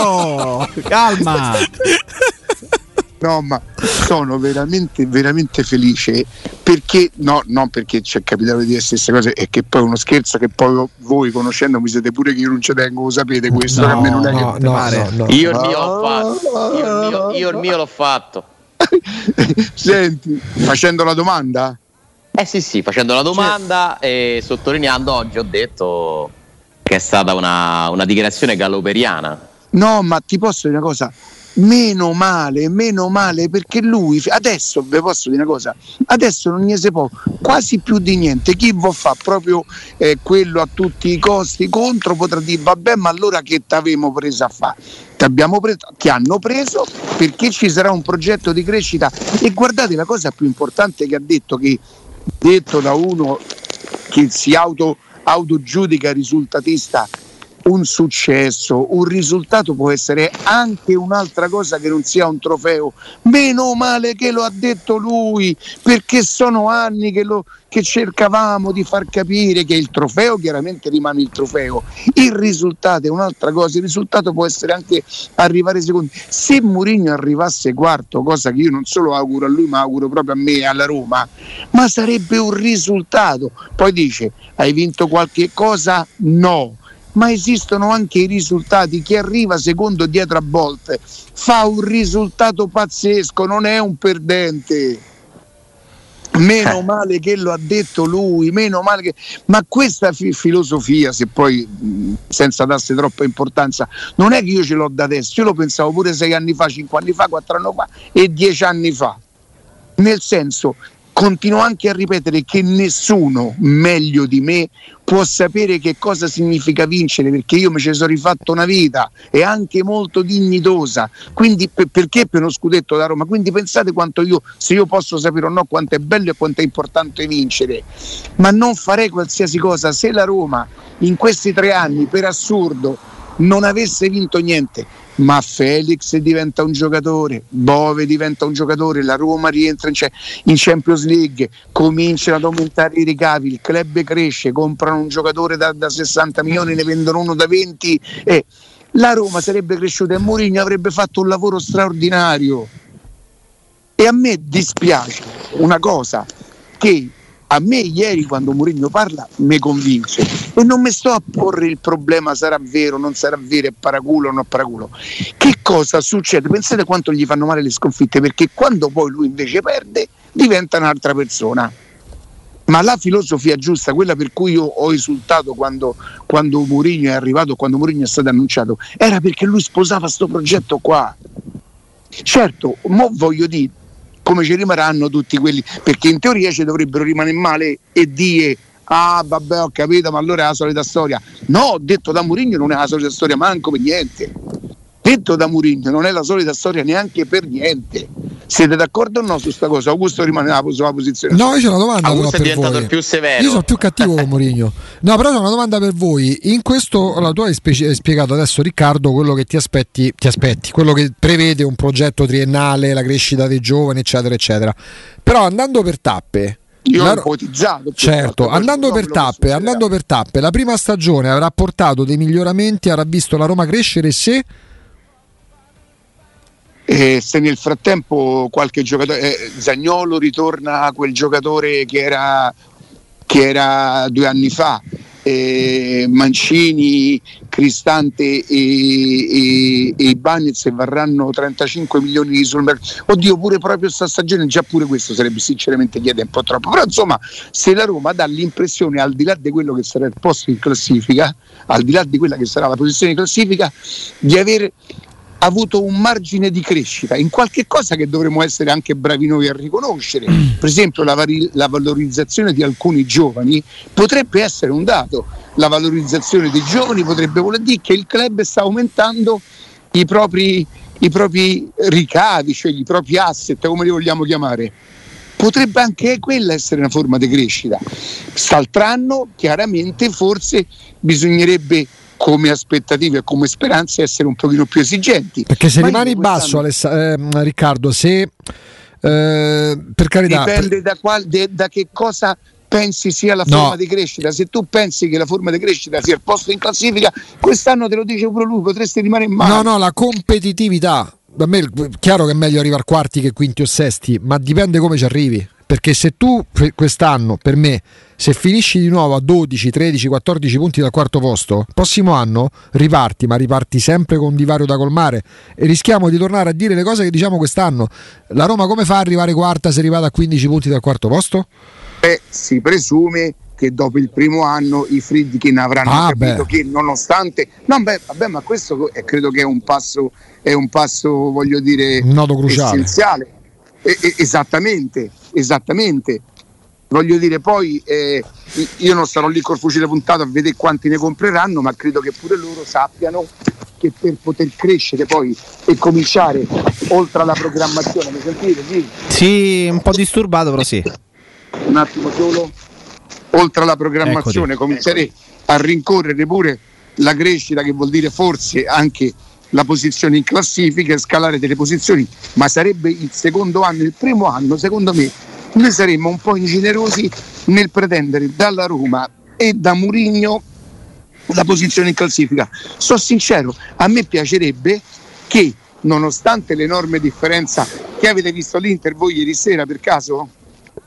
Augusto! Calma! No, ma sono veramente, veramente felice perché, no, non perché ci è capitato di dire le stesse cose e che poi è uno scherzo che poi voi conoscendomi siete pure che io non ci tengo, lo sapete questo, che a me non è no, che no, pare. no, no. io il mio l'ho fatto io il mio, io il mio l'ho fatto Senti, facendo la domanda, Eh sì, sì, facendo la domanda e sottolineando oggi ho detto è stata una, una dichiarazione galoperiana. no, ma ti posso dire una cosa, meno male, meno male perché lui adesso vi posso dire una cosa, adesso non gli si può quasi più di niente, chi vuol fare proprio eh, quello a tutti i costi contro potrà dire vabbè ma allora che ti avevamo preso a fare? Ti hanno preso perché ci sarà un progetto di crescita e guardate la cosa più importante che ha detto che detto da uno che si auto autogiudica risultatista un successo, un risultato può essere anche un'altra cosa che non sia un trofeo. Meno male che lo ha detto lui, perché sono anni che, lo, che cercavamo di far capire che il trofeo chiaramente rimane il trofeo, il risultato è un'altra cosa, il risultato può essere anche arrivare secondo. Se Mourinho arrivasse quarto, cosa che io non solo auguro a lui, ma auguro proprio a me alla Roma, ma sarebbe un risultato. Poi dice, hai vinto qualche cosa? No ma esistono anche i risultati. Chi arriva secondo dietro a volte fa un risultato pazzesco, non è un perdente. Meno eh. male che lo ha detto lui, meno male che... Ma questa fi- filosofia, se poi senza darsi troppa importanza, non è che io ce l'ho da adesso, io lo pensavo pure sei anni fa, cinque anni fa, quattro anni fa e dieci anni fa. Nel senso, continuo anche a ripetere che nessuno meglio di me può sapere che cosa significa vincere perché io mi ci sono rifatto una vita e anche molto dignitosa. Quindi per, perché per uno scudetto da Roma? Quindi pensate quanto io se io posso sapere o no quanto è bello e quanto è importante vincere. Ma non farei qualsiasi cosa se la Roma in questi tre anni per assurdo non avesse vinto niente ma Felix diventa un giocatore, Bove diventa un giocatore, la Roma rientra in Champions League, cominciano ad aumentare i ricavi, il club cresce, comprano un giocatore da, da 60 milioni, ne vendono uno da 20 e la Roma sarebbe cresciuta e Mourinho avrebbe fatto un lavoro straordinario. E a me dispiace una cosa che a me ieri quando Mourinho parla mi convince e non mi sto a porre il problema sarà vero, non sarà vero, è paraculo o non è paraculo. Che cosa succede? Pensate quanto gli fanno male le sconfitte perché quando poi lui invece perde diventa un'altra persona. Ma la filosofia giusta, quella per cui io ho esultato quando, quando Mourinho è arrivato, quando Mourinho è stato annunciato, era perché lui sposava questo progetto qua. Certo, mo voglio dire, come ci rimarranno tutti quelli, perché in teoria ci dovrebbero rimanere male e dire ah vabbè ho capito ma allora è la solita storia. No detto da Murigno non è la solita storia manco per niente. Detto da Murigno non è la solita storia neanche per niente. Siete d'accordo o no su questa cosa? Augusto rimane sulla posizione. No io c'ho una domanda Augusto è diventato voi. il più severo. Io sono più cattivo con Murigno no però c'ho una domanda per voi. In questo allora, tu hai spie- spiegato adesso Riccardo quello che ti aspetti, ti aspetti quello che prevede un progetto triennale la crescita dei giovani eccetera eccetera. Però andando per tappe io La- ho ipotizzato. Certo, andando per tappe, andando per tappe, la prima stagione avrà portato dei miglioramenti, avrà visto la Roma crescere se E se nel frattempo qualche giocatore, eh, Zagnolo ritorna a quel giocatore che era, che era due anni fa, eh, Mancini, Cristante e, e, e Bagnez varranno 35 milioni di sul. Oddio, pure proprio sta stagione, già pure questo sarebbe sinceramente chiedere un po' troppo. Però insomma, se la Roma dà l'impressione, al di là di quello che sarà il posto in classifica, al di là di quella che sarà la posizione in classifica, di aver avuto un margine di crescita in qualche cosa che dovremmo essere anche bravi noi a riconoscere. Per esempio la, vari- la valorizzazione di alcuni giovani potrebbe essere un dato. La valorizzazione dei giovani potrebbe voler dire che il club sta aumentando i propri, i propri ricavi, cioè i propri asset, come li vogliamo chiamare. Potrebbe anche quella essere una forma di crescita. St'altro chiaramente forse bisognerebbe come aspettative e come speranze essere un pochino più esigenti. perché se Ma rimani basso quest'anno- Alessa- ehm, Riccardo, se eh, per carità dipende da, qual- de- da che cosa pensi sia la No. forma di crescita. Se tu pensi che la forma di crescita sia il posto in classifica, quest'anno te lo dice pure lui, potresti rimanere male. No, no, la competitività. A me è chiaro che è meglio arrivare quarti che quinti o sesti, ma dipende come ci arrivi. Perché se tu quest'anno, per me, se finisci di nuovo a 12, 13, 14 punti dal quarto posto, prossimo anno riparti, ma riparti sempre con un divario da colmare e rischiamo di tornare a dire le cose che diciamo quest'anno. La Roma come fa a arrivare quarta se è arrivata a 15 punti dal quarto posto? Beh, si presume che dopo il primo anno i Friedkin avranno Ah, capito beh. che nonostante no beh, vabbè ma questo è- credo che è un passo è un passo voglio dire Un nodo cruciale. essenziale E- e- esattamente esattamente voglio dire poi eh, io non sarò lì col fucile puntato a vedere quanti ne compreranno ma credo che pure loro sappiano che per poter crescere poi e cominciare oltre alla programmazione mi sentite? Sì Sì, un po' disturbato, però sì. un attimo solo oltre alla programmazione Eccoti. comincerei a rincorrere pure la crescita che vuol dire forse anche la posizione in classifica e scalare delle posizioni, ma sarebbe il secondo anno, il primo anno, secondo me, noi saremmo un po' ingenerosi nel pretendere dalla Roma e da Murigno la posizione in classifica. Sono sincero, a me piacerebbe che nonostante l'enorme differenza che avete visto l'Inter voi ieri sera per caso?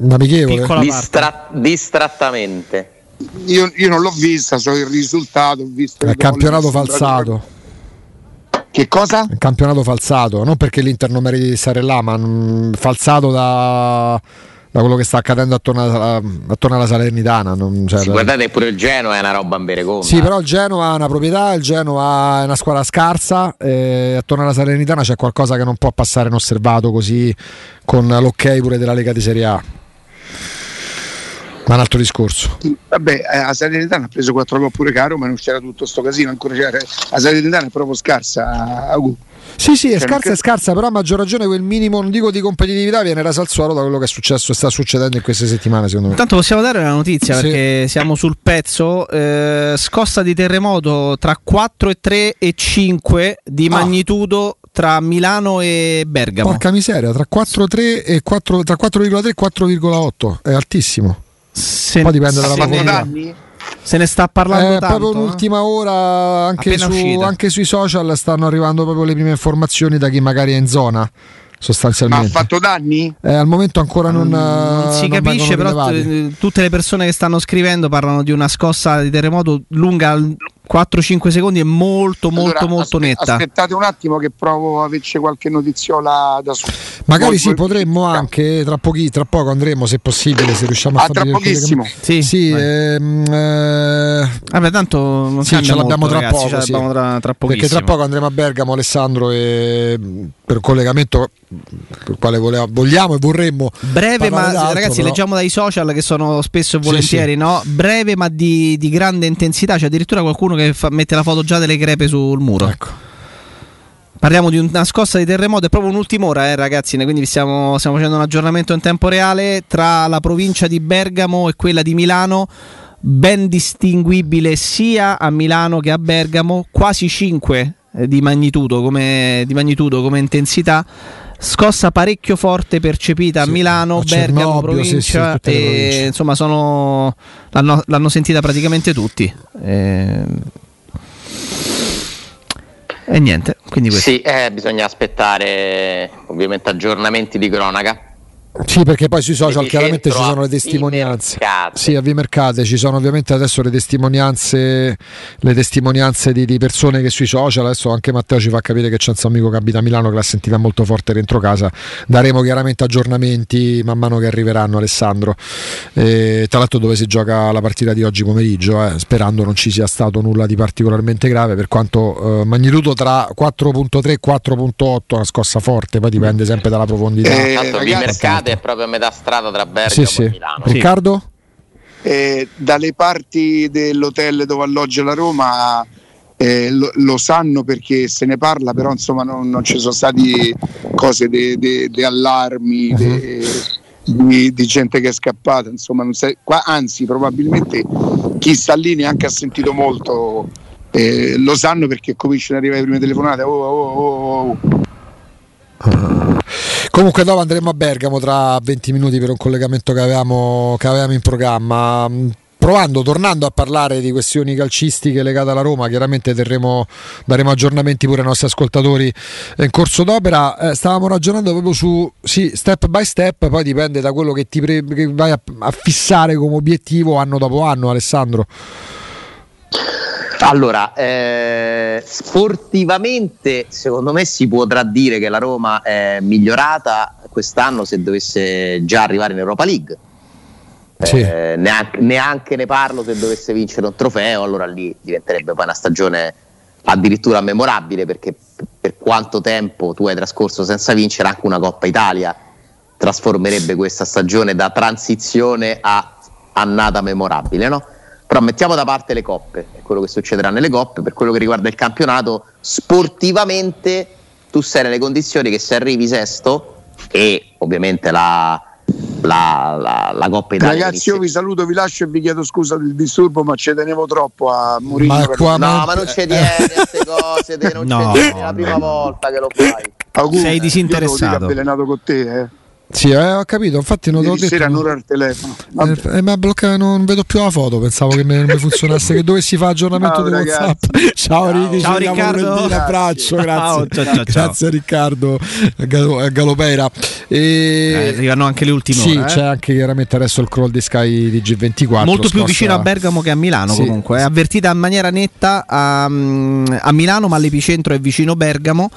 Amichevole. Distra- distrattamente. Io, io, non l'ho vista, so il risultato. Ho visto il campionato falsato. Che cosa? Il campionato falsato, non perché l'Inter non meriti di stare là, ma mh, falsato da da quello che sta accadendo attorno alla, attorno alla Salernitana. Non, cioè, sì, guardate pure il Genoa è una roba ambereconda. Sì, però il Genoa ha una proprietà, il Genoa è una squadra scarsa e attorno alla Salernitana c'è qualcosa che non può passare inosservato così con l'ok pure della Lega di Serie A. Ma un altro discorso. Vabbè, eh, a Salernitana ha preso 4 gol pure caro, ma non c'era tutto sto casino ancora. C'era. A Salernitana è proprio scarsa. Uh, sì, sì, è cioè, scarsa, è scarsa, però a maggior ragione quel minimo, non dico di competitività, viene rasa al suolo da quello che è successo e sta succedendo in queste settimane, secondo me. Intanto possiamo dare una notizia sì. perché siamo sul pezzo. Eh, scossa di terremoto tra 4 e 3 e 5 di ah. magnitudo tra Milano e Bergamo. Porca miseria, tra 4,3 e 4, tra 4,3 e 4,8 è altissimo. Se, Poi dipende dalla profondità. Se ne sta parlando eh, tanto. Proprio un'ultima eh? ora, anche, su, anche sui social stanno arrivando proprio le prime informazioni da chi magari è in zona sostanzialmente. Ma ha fatto danni? Eh, al momento ancora non, non si non capisce, però t- tutte le persone che stanno scrivendo parlano di una scossa di terremoto lunga 4-5 secondi è molto molto allora, molto aspe- netta. Aspettate un attimo che provo a averci qualche notiziola da su. Magari sì, potremmo anche tra, pochi, tra poco andremo se possibile, se riusciamo a ah, fare tra pochissimo. Sì, sì ehm, eh... Vabbè, tanto non sì, ce l'abbiamo molto, tra ragazzi, poco, sì. tra, tra Perché tra poco andremo a Bergamo Alessandro e per un collegamento per quale voleva, vogliamo e vorremmo breve ma ragazzi però... leggiamo dai social che sono spesso e volentieri sì, sì. No? breve ma di, di, grande intensità c'è addirittura qualcuno che fa, mette la foto già delle crepe sul muro ecco Parliamo di una scossa di terremoto, è proprio un'ultima ora, eh, ragazzi. Quindi stiamo, stiamo facendo un aggiornamento in tempo reale tra la provincia di Bergamo e quella di Milano ben distinguibile sia a Milano che a Bergamo, quasi 5 eh, di magnitudo come, di magnitudo come intensità scossa parecchio forte percepita sì, a Milano, a Bergamo, provincia sì, sì, e, insomma sono, l'hanno, l'hanno, sentita praticamente tutti. E, e niente, quindi questo. Sì, eh, bisogna aspettare ovviamente aggiornamenti di cronaca sì, perché poi sui social chiaramente ci sono le testimonianze. Sì, a Vimercate ci sono ovviamente adesso le testimonianze, le testimonianze di, di, persone che sui social, adesso anche Matteo ci fa capire che c'è un suo amico che abita a Milano che l'ha sentita molto forte dentro casa. Daremo chiaramente aggiornamenti man mano che arriveranno Alessandro. E, tra l'altro dove si gioca la partita di oggi pomeriggio, eh, sperando non ci sia stato nulla di particolarmente grave, per quanto eh, magnitudo tra 4.3 e 4.8, una scossa forte, poi dipende sempre dalla profondità. Eh, Tanto Vimercate è proprio a metà strada tra Bergamo sì, sì. e Milano. Riccardo? Eh, dalle parti dell'hotel dove alloggia la Roma eh, lo, lo, sanno perché se ne parla, però insomma non, non ci sono stati cose di allarmi, uh-huh. di, di, gente che è scappata, insomma, sei, qua, anzi probabilmente chi sta lì neanche ha sentito molto, eh, lo sanno perché cominciano ad arrivare le prime telefonate. Oh, oh, oh, oh. Comunque dopo andremo a Bergamo tra 20 minuti per un collegamento che avevamo, che avevamo in programma provando, tornando a parlare di questioni calcistiche legate alla Roma, chiaramente terremo, daremo aggiornamenti pure ai nostri ascoltatori in corso d'opera. Eh, stavamo ragionando proprio su sì, step by step, poi dipende da quello che ti pre- che vai a, a fissare come obiettivo anno dopo anno, Alessandro. Allora, eh, sportivamente secondo me si potrà dire che la Roma è migliorata quest'anno se dovesse già arrivare in Europa League. Sì. Eh, neanche, neanche, ne parlo se dovesse vincere un trofeo, allora lì diventerebbe poi una stagione addirittura memorabile perché per quanto tempo tu hai trascorso senza vincere anche una Coppa Italia trasformerebbe questa stagione da transizione a annata memorabile, no? Però mettiamo da parte le coppe e quello che succederà nelle coppe, per quello che riguarda il campionato, sportivamente tu sei nelle condizioni che se arrivi sesto e ovviamente la, la, la, la Coppa Italia. Ragazzi, io vi saluto, vi lascio e vi chiedo scusa del disturbo, ma ci tenevo troppo a Mourinho. Ma per- qua- No, ma non ci tieni a queste cose, te non No. ci tieni, è la prima volta che lo fai. Auguri, Sei io disinteressato. ho avvelenato con te, eh. Sì, eh, ho capito, infatti non te l'ho Ieri detto. sera un'ora al telefono. Vabbè. Eh, eh, ma blocca, non vedo più la foto, pensavo che non mi funzionasse, che dovessi fare aggiornamento Ciao, di ragazzi. WhatsApp. Ciao, Ricky, Ciao, ci vediamo Riccardo. un abbraccio, Grazie. grazie. Ciao, ciao, ciao, ciao. Grazie Riccardo Gal- eh, Galopeira. E... Eh, arrivano anche le ultime Sì, ore, eh. c'è anche chiaramente adesso il crawl di Sky di G24. Molto più scorsa- vicino a Bergamo che a Milano Sì. comunque, è avvertita in maniera netta a, a Milano ma l'epicentro è vicino Bergamo,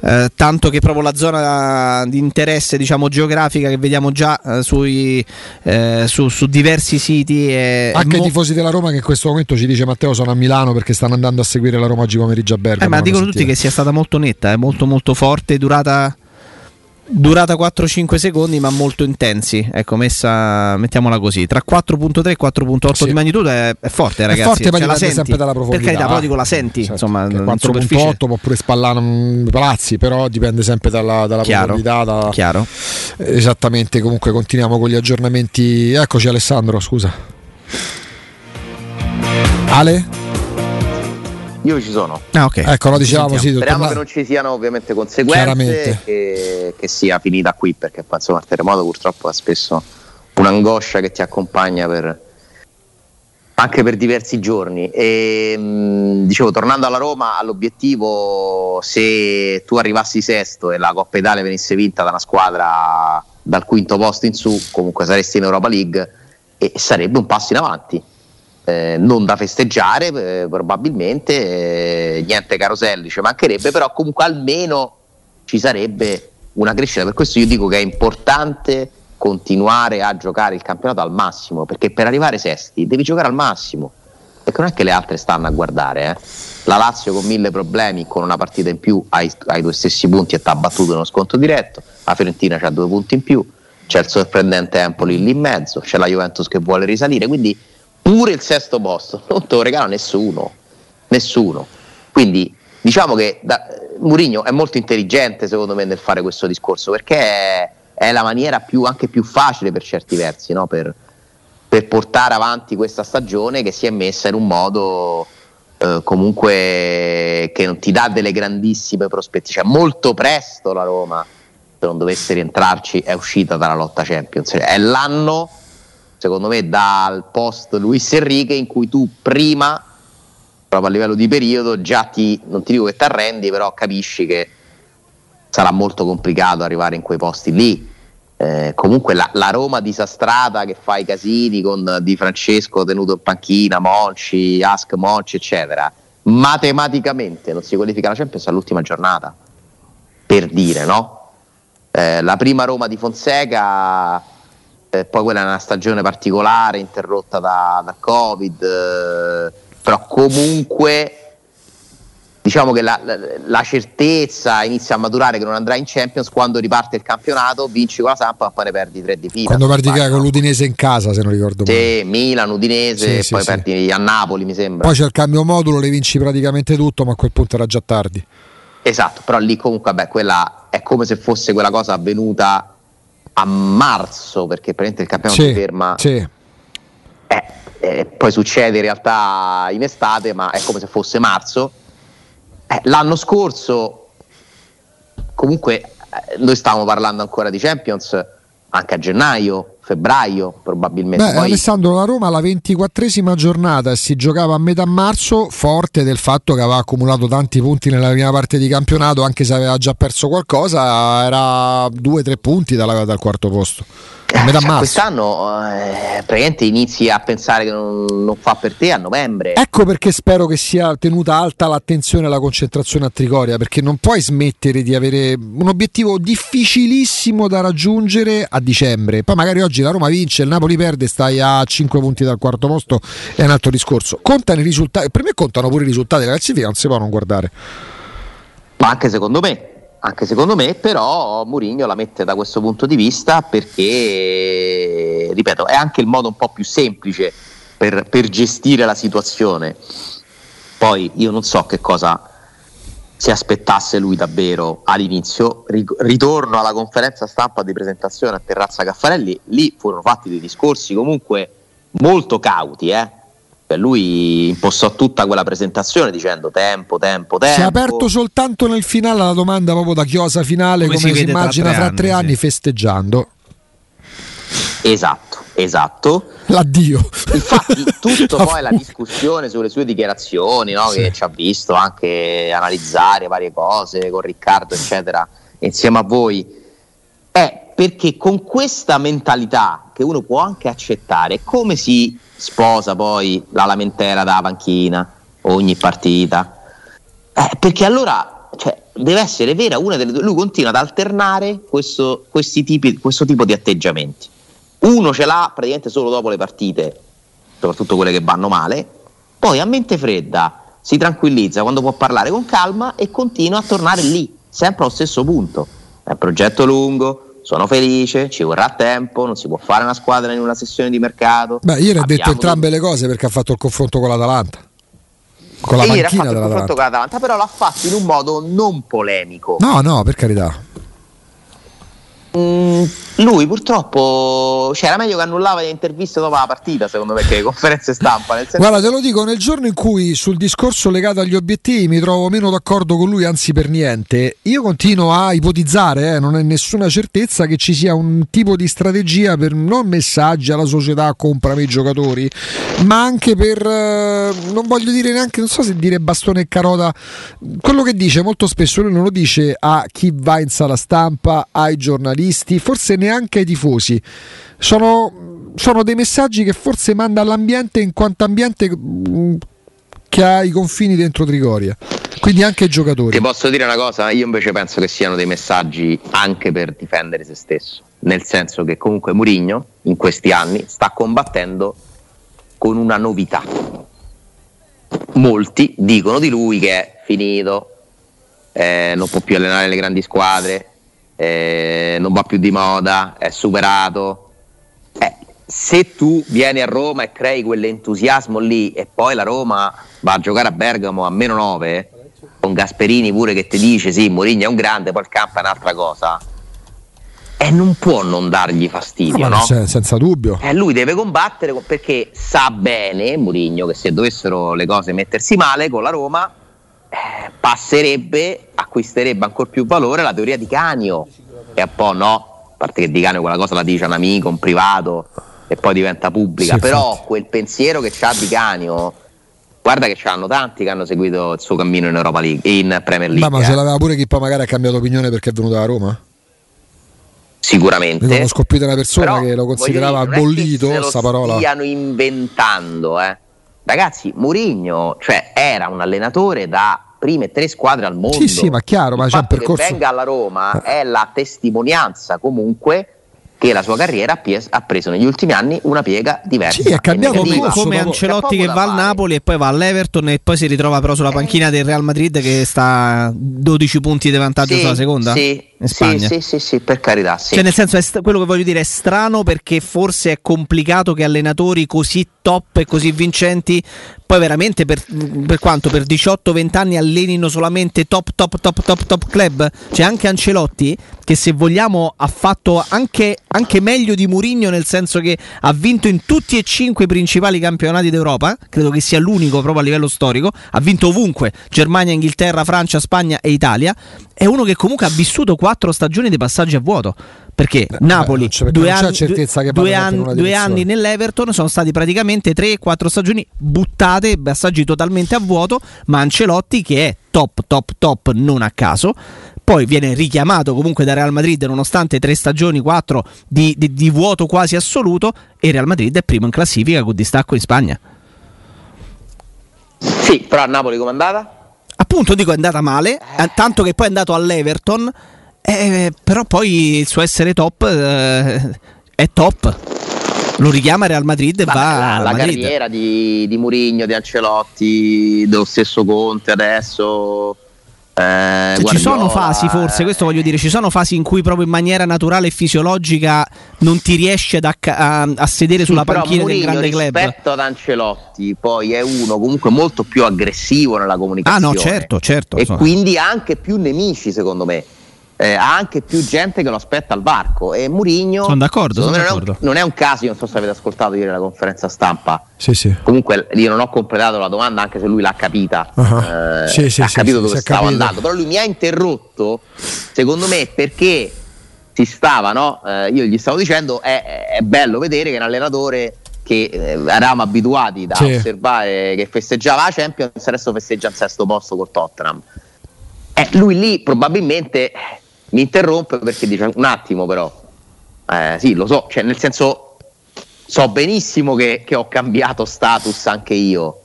eh, tanto che proprio la zona di interesse diciamo geografica che vediamo già eh, sui, eh, su, su diversi siti è Anche mo- i tifosi della Roma che in questo momento ci dice Matteo sono a Milano perché stanno andando a seguire la Roma oggi pomeriggio a Bergamo. Eh, ma dicono tutti che sia stata molto netta, è molto molto forte, durata, durata 4-5 secondi ma molto intensi, ecco messa, mettiamola così, tra 4.3 e 4.8 Sì. di magnitudo è, è forte È ragazzi, forte, poi Cioè, la dipende senti. sempre dalla profondità. Per carità, però dico la senti, Certo, insomma, che in 4.8 superficie. può pure spallare un palazzi, però dipende sempre dalla, dalla Chiaro, profondità. da- chiaro. Esattamente, comunque continuiamo con gli aggiornamenti. Eccoci Alessandro, scusa. Ale? Io ci sono. Ah, ok. Ecco, lo dicevamo, sì, Speriamo torna- che non ci siano ovviamente conseguenze Chiaramente. che, che sia finita qui perché poi insomma il terremoto purtroppo è spesso un'angoscia che ti accompagna per, anche per diversi giorni. E, mh, dicevo, tornando alla Roma, all'obiettivo, se tu arrivassi sesto e la Coppa Italia venisse vinta da una squadra dal quinto posto in su, comunque saresti in Europa League e sarebbe un passo in avanti. Eh, non da festeggiare eh, probabilmente, eh, niente caroselli ci mancherebbe, però comunque almeno ci sarebbe una crescita. Per questo io dico che è importante continuare a giocare il campionato al massimo, perché per arrivare sesti devi giocare al massimo, perché non è che le altre stanno a guardare. eh. La Lazio con mille problemi, con una partita in più, ha i, ha i due stessi punti e ti ha battuto nello sconto diretto, la Fiorentina ha due punti in più, c'è il sorprendente Empoli lì in mezzo, c'è la Juventus che vuole risalire, quindi pure il sesto posto non te lo regala nessuno, nessuno. Quindi diciamo che da, Mourinho è molto intelligente secondo me nel fare questo discorso perché è, è la maniera più, anche più facile per certi versi no? per, per portare avanti questa stagione che si è messa in un modo eh, comunque che non ti dà delle grandissime prospettive. Cioè, molto presto la Roma, se non dovesse rientrarci, è uscita dalla lotta Champions. È l'anno, secondo me, dal post Luis Enrique in cui tu prima, proprio a livello di periodo, già ti, non ti dico che ti arrendi, però capisci che sarà molto complicato arrivare in quei posti lì. Eh, comunque la, la Roma disastrata che fa i casini con Di Francesco tenuto in panchina, Monci, Ask Monci, eccetera, matematicamente non si qualifica la Champions all'ultima giornata. Per dire, no? Eh, la prima Roma di Fonseca, eh, poi quella è una stagione particolare, interrotta da, da Covid, eh, però comunque diciamo che la, la- la certezza inizia a maturare che non andrà in Champions quando riparte il campionato, vinci con la Sampa, ma poi ne perdi tre di fila. Quando perdi con l'Udinese in casa, se non ricordo male. Sì, Milan, Udinese, Sì, sì, poi sì. perdi a Napoli, mi sembra. Poi c'è il cambio modulo, le vinci praticamente tutto, ma a quel punto era già tardi. Esatto, però lì comunque vabbè, quella è come se fosse quella cosa avvenuta a marzo, perché praticamente il campionato si Sì, ferma. sì. Eh, eh, poi succede in realtà in estate, ma è come se fosse marzo. Eh, l'anno scorso, comunque, eh, noi stavamo parlando ancora di Champions anche a gennaio, febbraio, probabilmente. Beh, Poi- Alessandro, la Roma alla 24esima giornata e si giocava a metà marzo, forte del fatto che aveva accumulato tanti punti nella prima parte di campionato, anche se aveva già perso qualcosa, era 2-3 punti dalla- dal quarto posto. Metà cioè, marzo. quest'anno eh, praticamente inizi a pensare che non, non fa per te a novembre. Ecco perché spero che sia tenuta alta l'attenzione e la concentrazione a Trigoria, perché non puoi smettere di avere un obiettivo difficilissimo da raggiungere a dicembre. Poi magari oggi la Roma vince, il Napoli perde, stai a 5 punti dal quarto posto, è un altro discorso. Contano i risultati, per me contano pure i risultati della classifica, non si può non guardare. Ma anche secondo me, anche secondo me, però Mourinho la mette da questo punto di vista perché, ripeto, è anche il modo un po' più semplice per, per gestire la situazione. Poi io non so che cosa si aspettasse lui davvero all'inizio. Ritorno alla conferenza stampa di presentazione a Terrazza Caffarelli, lì furono fatti dei discorsi comunque molto cauti, eh? Per lui impostò tutta quella presentazione dicendo tempo, tempo, tempo. Si è aperto soltanto nel finale la domanda proprio da chiosa finale, come, come si, si immagina tra tre, fra tre anni, sì. festeggiando. Esatto, esatto. L'addio. Infatti, tutto poi la discussione sulle sue dichiarazioni, no? sì. che ci ha visto anche analizzare varie cose con Riccardo, eccetera, insieme a voi, è perché con questa mentalità che uno può anche accettare, come si sposa poi la lamentela da panchina ogni partita? Eh, perché allora cioè, deve essere vera una delle due. Lui continua ad alternare questo, tipi, questo tipo di atteggiamenti. Uno ce l'ha praticamente solo dopo le partite, soprattutto quelle che vanno male, poi a mente fredda si tranquillizza quando può parlare con calma e continua a tornare lì, sempre allo stesso punto. È un progetto lungo, sono felice, ci vorrà tempo, non si può fare una squadra in una sessione di mercato. Beh, ieri ha detto entrambe le cose perché ha fatto il confronto con l'Atalanta. Con la e ieri ha fatto il confronto con l'Atalanta, però l'ha fatto in un modo non polemico. No, no, per carità. Mm, lui purtroppo cioè, era meglio che annullava le interviste dopo la partita, secondo me, che le conferenze stampa. Senso... Guarda, te lo dico, nel giorno in cui sul discorso legato agli obiettivi mi trovo meno d'accordo con lui, anzi per niente, io continuo a ipotizzare, eh, non è nessuna certezza che ci sia un tipo di strategia per non messaggi alla società comprami i giocatori, ma anche per, eh, non voglio dire neanche, non so se dire bastone e carota, quello che dice molto spesso lui non lo dice a chi va in sala stampa, ai giornalisti, forse neanche ai tifosi. Sono, sono dei messaggi che forse manda all'ambiente in quanto ambiente mm, che ha i confini dentro Trigoria. Quindi anche ai giocatori. Ti posso dire una cosa? Io invece penso che siano dei messaggi anche per difendere se stesso. Nel senso che comunque Murigno in questi anni sta combattendo con una novità. Molti dicono di lui che è finito, eh, non può più allenare le grandi squadre, eh, non va più di moda, è superato. Eh, se tu vieni a Roma e crei quell'entusiasmo lì e poi la Roma va a giocare a Bergamo a meno 9, con Gasperini pure che ti dice sì, Mourinho è un grande, poi il campo è un'altra cosa. E non può non dargli fastidio, no? no? Senza dubbio. E lui deve combattere perché sa bene, Mourinho, che se dovessero le cose mettersi male con la Roma, eh, passerebbe, acquisterebbe ancora più valore la teoria di Canio. E un po' no, a parte che di Canio quella cosa la dice un amico, un privato e poi diventa pubblica, sì, però infatti. quel pensiero che ha di Canio guarda che c'hanno tanti che hanno seguito il suo cammino in Europa League in Premier League. Ma, ma eh. ce l'aveva pure chi poi magari ha cambiato opinione perché è venuto da Roma? Sicuramente. Ho scoprito una persona Però, che lo considerava dire, bollito, questa parola. Lo stiano inventando, eh. Ragazzi, Murigno, cioè, era un allenatore da prime tre squadre al mondo. Sì, sì, ma chiaro, Il ma c'è un percorso. che venga alla Roma è la testimonianza comunque che la sua carriera ha preso negli ultimi anni una piega diversa. Sì, è cambiato come, come Ancelotti che va al Napoli e poi va all'Everton e poi si ritrova però sulla panchina del Real Madrid che sta 12 punti di vantaggio sì, sulla seconda. Sì, sì, sì, sì, sì, per carità. Sì. Cioè, nel senso, st- quello che voglio dire è strano perché forse è complicato che allenatori così top e così vincenti, poi veramente per, per quanto per 18-20 anni allenino solamente top, top, top, top, top club. C'è anche Ancelotti che, se vogliamo, ha fatto anche, anche meglio di Murigno, nel senso che ha vinto in tutti e cinque i principali campionati d'Europa. Credo che sia l'unico proprio a livello storico. Ha vinto ovunque: Germania, Inghilterra, Francia, Spagna e Italia. È uno che comunque ha vissuto quattro stagioni di passaggi a vuoto. Perché Beh, Napoli, due, anni, due, due, anni, due anni nell'Everton sono stati praticamente 3-4 stagioni buttate, passaggi totalmente a vuoto. Ma Ancelotti, che è top, top, top, non a caso, poi viene richiamato comunque da Real Madrid nonostante tre stagioni, quattro di, di, di, vuoto quasi assoluto e Real Madrid è primo in classifica con distacco in Spagna. Sì, però a Napoli com'è andata? Appunto dico è andata male, eh. tanto che poi è andato all'Everton, eh, però poi il suo essere top eh, è top. Lo richiama Real Madrid e Ma va la, la Madrid. carriera di, di Murigno, di Ancelotti, dello stesso Conte adesso Eh, cioè, ci sono fasi, forse, eh. questo voglio dire, ci sono fasi in cui proprio in maniera naturale e fisiologica non ti riesci ad acc- a, a, sedere sulla sì, panchina del grande club. Rispetto ad Ancelotti, poi è uno comunque molto più aggressivo nella comunicazione. Ah, no, certo, certo. E so. quindi anche più nemici, secondo me eh, ha anche più gente che lo aspetta al varco e Murigno sono d'accordo, sono non, d'accordo. È un, non, È un, caso, io non so se avete ascoltato ieri la conferenza stampa sì, sì. comunque io non ho completato la domanda anche se lui l'ha capita uh-huh. eh, sì, sì, ha capito dove stavo capito. andando però lui mi ha interrotto secondo me perché si stava no? Eh, io gli stavo dicendo è, è, bello vedere che un allenatore che eh, eravamo abituati da osservare che festeggiava la Champions adesso festeggia il sesto posto col Tottenham eh, lui lì probabilmente mi interrompe perché dice un attimo però, eh, sì lo so, cioè nel senso so benissimo che, che ho cambiato status anche io,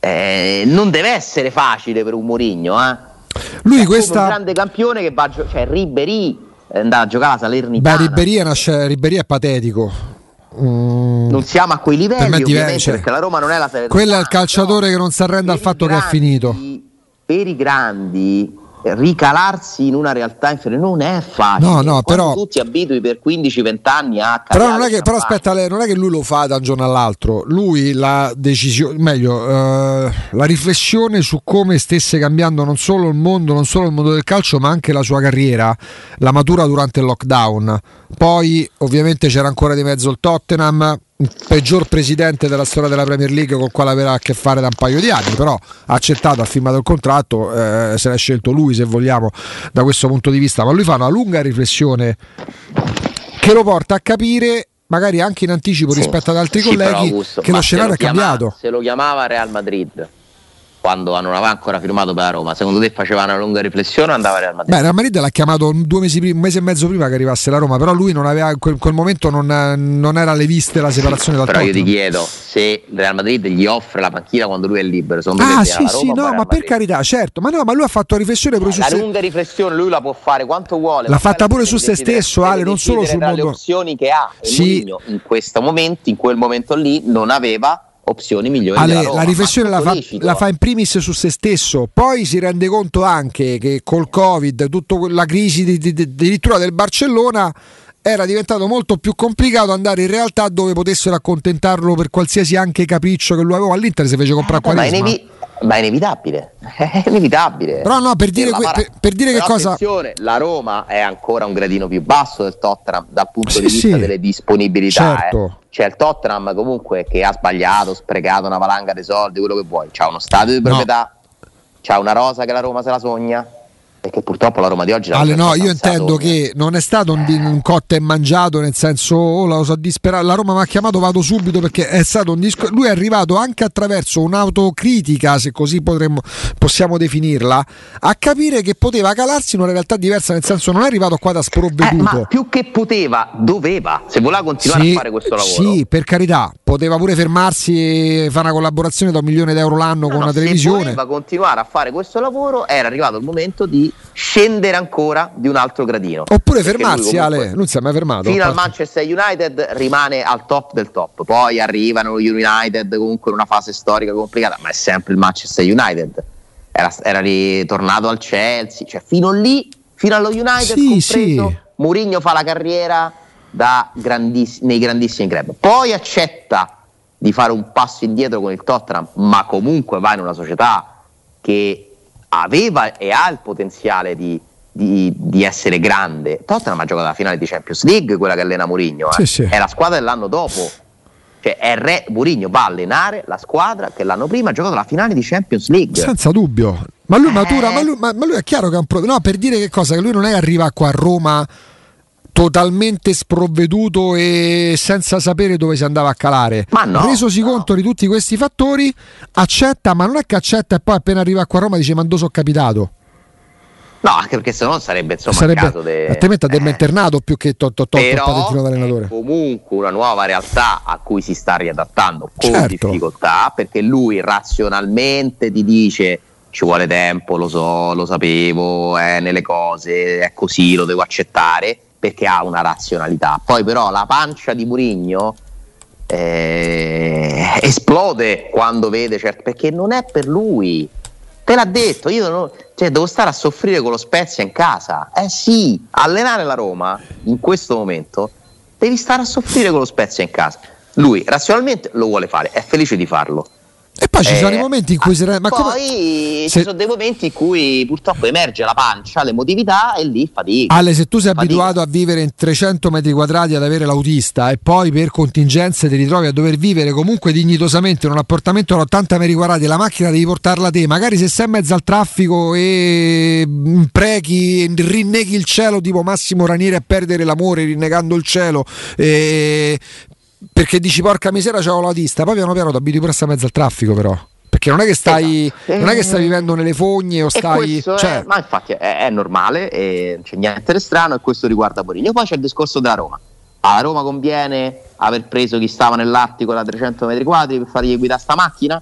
eh, non deve essere facile per un Mourinho, eh? Lui cioè, questa... un grande campione che va a giocare, cioè Ribery è andato a giocare a Salernitana. Beh, Ribery è, Ribery è patetico. Mm. Non siamo a quei livelli, per ovviamente, cioè, perché la Roma non è la Salernitana. Quello è il calciatore che non si arrende al fatto grandi, che è finito. Per i grandi ricalarsi in una realtà inferiore non è facile. No, no, però tu ti abitui per 15-20 anni a Però non è che però aspetta, non è che lui lo fa da un giorno all'altro. Lui la decisione, meglio, uh, la riflessione su come stesse cambiando non solo il mondo, non solo il mondo del calcio, ma anche la sua carriera, la matura durante il lockdown. Poi ovviamente c'era ancora di mezzo il Tottenham, il peggior presidente della storia della Premier League con il quale aveva a che fare da un paio di anni, però ha accettato, ha firmato il contratto, eh, se l'ha scelto lui se vogliamo da questo punto di vista, ma lui fa una lunga riflessione che lo porta a capire magari anche in anticipo sì. rispetto ad altri sì, colleghi Augusto, che lo scenario è cambiato. Se lo chiamava Real Madrid quando non aveva ancora firmato per la Roma, secondo te faceva una lunga riflessione o andava a Real Madrid? Beh, Real Madrid l'ha chiamato due mesi prima, un mese e mezzo prima che arrivasse la Roma, però lui non aveva, in quel, quel momento non, non, era alle viste la separazione dal Però Tottenham. io ti chiedo se Real Madrid gli offre la panchina quando lui è libero, secondo ah, te sì, sì, no, ma per carità, certo, ma no, ma lui ha fatto riflessione pure su se... La lunga riflessione lui la può fare quanto vuole. L'ha fatta pure su se stesso, Ale, non solo sul mondo. le opzioni che ha. Sì. in questo momento, in quel momento lì, non aveva opzioni migliori. Ale, la riflessione la fa, la fa, in primis su se stesso, poi si rende conto anche che col Covid, tutta la crisi di, di, di, addirittura del Barcellona era diventato molto più complicato andare in realtà dove potessero accontentarlo per qualsiasi anche capriccio che lui aveva all'Inter se fece comprare eh, Quaresma. Ma, è inevitabile, è inevitabile. Però no, per dire, que- per, per dire che cosa... La Roma è ancora un gradino più basso del Tottenham dal punto sì, di vista sì. delle disponibilità. Eh. Certo. Eh. Cioè il Tottenham comunque che ha sbagliato, sprecato una valanga di soldi, quello che vuoi. C'ha uno stadio di proprietà, no. c'ha una rosa che la Roma se la sogna perché purtroppo la Roma di oggi Ale, no, io intendo che non è stato un, un cotta e mangiato nel senso oh, la, so la Roma mi ha chiamato vado subito perché è stato un disco lui è arrivato anche attraverso un'autocritica se così potremmo, possiamo definirla a capire che poteva calarsi in una realtà diversa nel senso non è arrivato qua da sprovveduto eh, ma più che poteva doveva. Se voleva continuare sì, a fare questo lavoro. sì per carità poteva pure fermarsi e fare una collaborazione da un milione d'euro l'anno no, con no, una televisione. se voleva continuare a fare questo lavoro era arrivato il momento di scendere ancora di un altro gradino. Oppure fermarsi, lui Ale, non si è mai fermato. Fino al Manchester United rimane al top del top, poi arrivano gli United comunque in una fase storica complicata, ma è sempre il Manchester United. Era, era ritornato al Chelsea, cioè fino lì, fino allo United, sì, compreso, sì. Mourinho fa la carriera grandiss- nei grandissimi club. Poi accetta di fare un passo indietro con il Tottenham, ma comunque va in una società che aveva e ha il potenziale di, di, di, essere grande. Tottenham ha giocato la finale di Champions League, quella che allena Mourinho, eh. sì, sì. è la squadra dell'anno dopo. Cioè, è re, Mourinho va a allenare la squadra che l'anno prima ha giocato la finale di Champions League. Senza dubbio. Ma lui matura, ma lui, ma, ma lui è chiaro che è un problema. No, per dire che cosa? Che lui non è arriva qua a Roma totalmente sprovveduto e senza sapere dove si andava a calare. Ma no, Resosi no. conto di tutti questi fattori, accetta, ma non è che accetta e poi appena arriva qua a Roma dice mando so capitato. No, anche perché se no sarebbe insomma sarebbe, caso de... altrimenti a eh. internato più che to, to, to, il patentino d'allenatore. comunque una nuova realtà a cui si sta riadattando con certo. difficoltà perché lui razionalmente ti dice ci vuole tempo, lo so, lo sapevo, è nelle cose, è così, lo devo accettare perché ha una razionalità. Poi però la pancia di Murigno eh, esplode quando vede certo, perché non è per lui. Te l'ha detto, io non, Cioè, devo stare a soffrire con lo Spezia in casa. Eh sì, allenare la Roma in questo momento devi stare a soffrire con lo Spezia in casa. Lui razionalmente lo vuole fare, è felice di farlo. E poi ci sono i momenti in cui si re- ma poi come- ci se- sono dei momenti in cui purtroppo emerge la pancia, l'emotività e lì fatica. Ale, se tu sei Fatica. abituato a vivere in 300 metri quadrati ad avere l'autista e poi per contingenze ti ritrovi a dover vivere comunque dignitosamente in un appartamento da 80 metri quadrati, la macchina devi portarla te, magari se sei in mezzo al traffico e imprechi, e rinneghi il cielo tipo Massimo Ranieri a perdere l'amore rinnegando il cielo. e- Perché dici porca misera c'ho l'autista, poi piano piano ti abitui pure a in mezzo al traffico però. Perché non è che stai, Esatto. non è che stai vivendo nelle fogne o stai... questo è- cioè, ma infatti è, è normale, e non c'è niente di strano e questo riguarda Mourinho. Poi c'è il discorso della Roma. A Roma conviene aver preso chi stava nell'Artico da 300 metri quadri per fargli guidare sta macchina?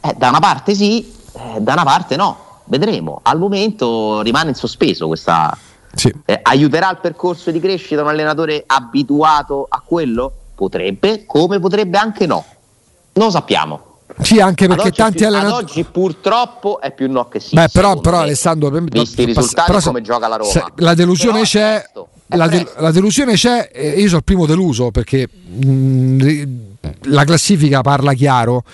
Eh, da una parte sì, eh, da una parte no. Vedremo. Al momento rimane in sospeso questa... sì. eh, aiuterà il percorso di crescita un allenatore abituato a quello? Potrebbe, come potrebbe anche no. Non lo sappiamo. Sì, anche perché tanti più- ad allenatori... oggi purtroppo è più no che sì. Beh, però, però me. Alessandro, visti i risultati però come gioca la Roma. se- la delusione c'è. La, de- la delusione c'è, e io sono il primo deluso perché mh, ri- la classifica parla chiaro,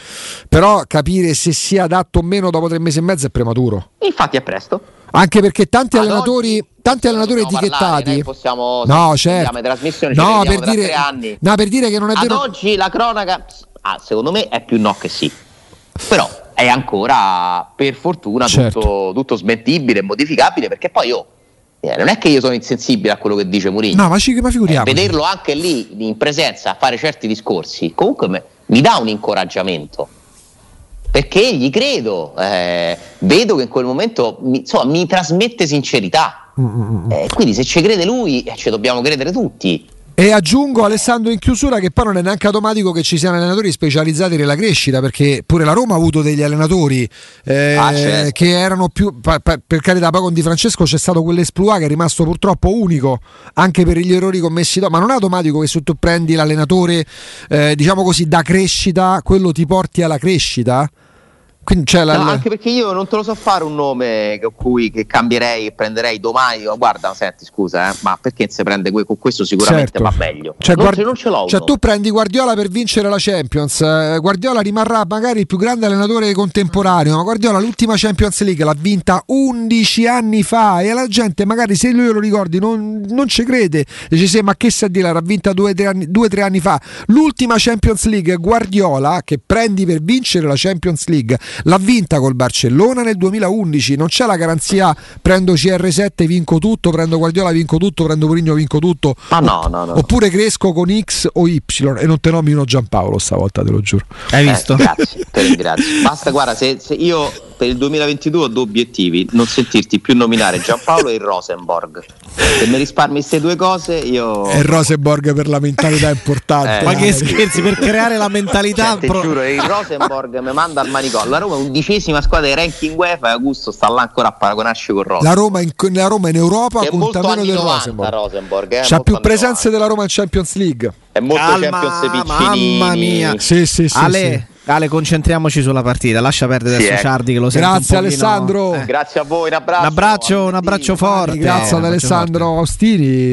però capire se sia adatto o meno dopo tre mesi e mezzo è prematuro. Infatti è presto. Anche perché tanti Ad allenatori, oggi tanti allenatori etichettati. possiamo- no, certo. trasmissioni, no, per dire, tre anni. no, per dire che non è Ad vero. oggi la cronaca, ah, secondo me, è più no che sì. Però è ancora, per fortuna, Certo. tutto, tutto smentibile e modificabile perché poi io. eh, non è che io sono insensibile a quello che dice Mourinho. No, ma, ci, ma Eh, figuriamoci. vederlo anche lì in presenza a fare certi discorsi comunque me- mi dà un incoraggiamento perché gli credo eh, vedo che in quel momento mi, insomma, mi trasmette sincerità Mm, mm, mm. Eh, quindi se ci crede lui eh, ci dobbiamo credere tutti E aggiungo Alessandro in chiusura che poi non è neanche automatico che ci siano allenatori specializzati nella crescita, perché pure la Roma ha avuto degli allenatori eh, Ah, certo. che erano più, pa- pa- per carità, poi con Di Francesco c'è stato quell'esploit che è rimasto purtroppo unico anche per gli errori commessi dopo, ma non è automatico che se tu prendi l'allenatore, eh, diciamo così, da crescita, quello ti porti alla crescita. La, No, la- anche perché io non te lo so fare un nome con cui che cambierei e prenderei domani guarda senti scusa eh, ma perché si prende que- con questo sicuramente Certo. va meglio Cioè, non, guard- non ce l'ho cioè, uno. tu prendi Guardiola per vincere la Champions. eh, Guardiola rimarrà magari il più grande allenatore contemporaneo. Ma Guardiola l'ultima Champions League l'ha vinta 11 anni fa. E la gente, magari se lui lo ricordi, non, non ci crede. Dice: Sì, ma che sa dire? L'ha vinta 2-3 anni, anni fa. L'ultima Champions League, Guardiola, che prendi per vincere la Champions League, l'ha vinta col Barcellona nel 2011. Non c'è la garanzia: prendo CR7, vinco tutto, prendo Guardiola, vinco tutto, prendo Mourinho, vinco tutto. Ah, no, no, no. Oppure cresco con X o Y e non te nomino Giampaolo stavolta, te lo giuro. Hai Eh, visto? grazie, te ringrazio. Basta, guarda, se, se io per il 2022 ho due obiettivi, non sentirti più nominare Giampaolo e il Rosenborg. Se mi risparmi queste due cose, io... E Rosenborg per la mentalità importante. Eh. Ma che scherzi, per creare la mentalità. Cioè, pro- giuro, il Rosenborg mi manda al manicomio. La Roma è undicesima squadra di ranking UEFA e Augusto sta là ancora a paragonarsi con Rosenborg. La Roma, in, la Roma in Europa Che è conta molto meno del 90 Rosenborg. Rosenborg, eh, C'ha più presenze 90. della Roma in Champions League. È molto Calma, Champions piccinini. mamma mia. Sì, sì, sì. Ale, sì. Ale, concentriamoci sulla partita. Lascia perdere Sì, adesso ecco. Ciardi che lo sento Grazie Alessandro. Eh. Grazie a voi, un abbraccio. Un abbraccio, un abbraccio forte. Grazie ad Un abbraccio Alessandro forte. Austini.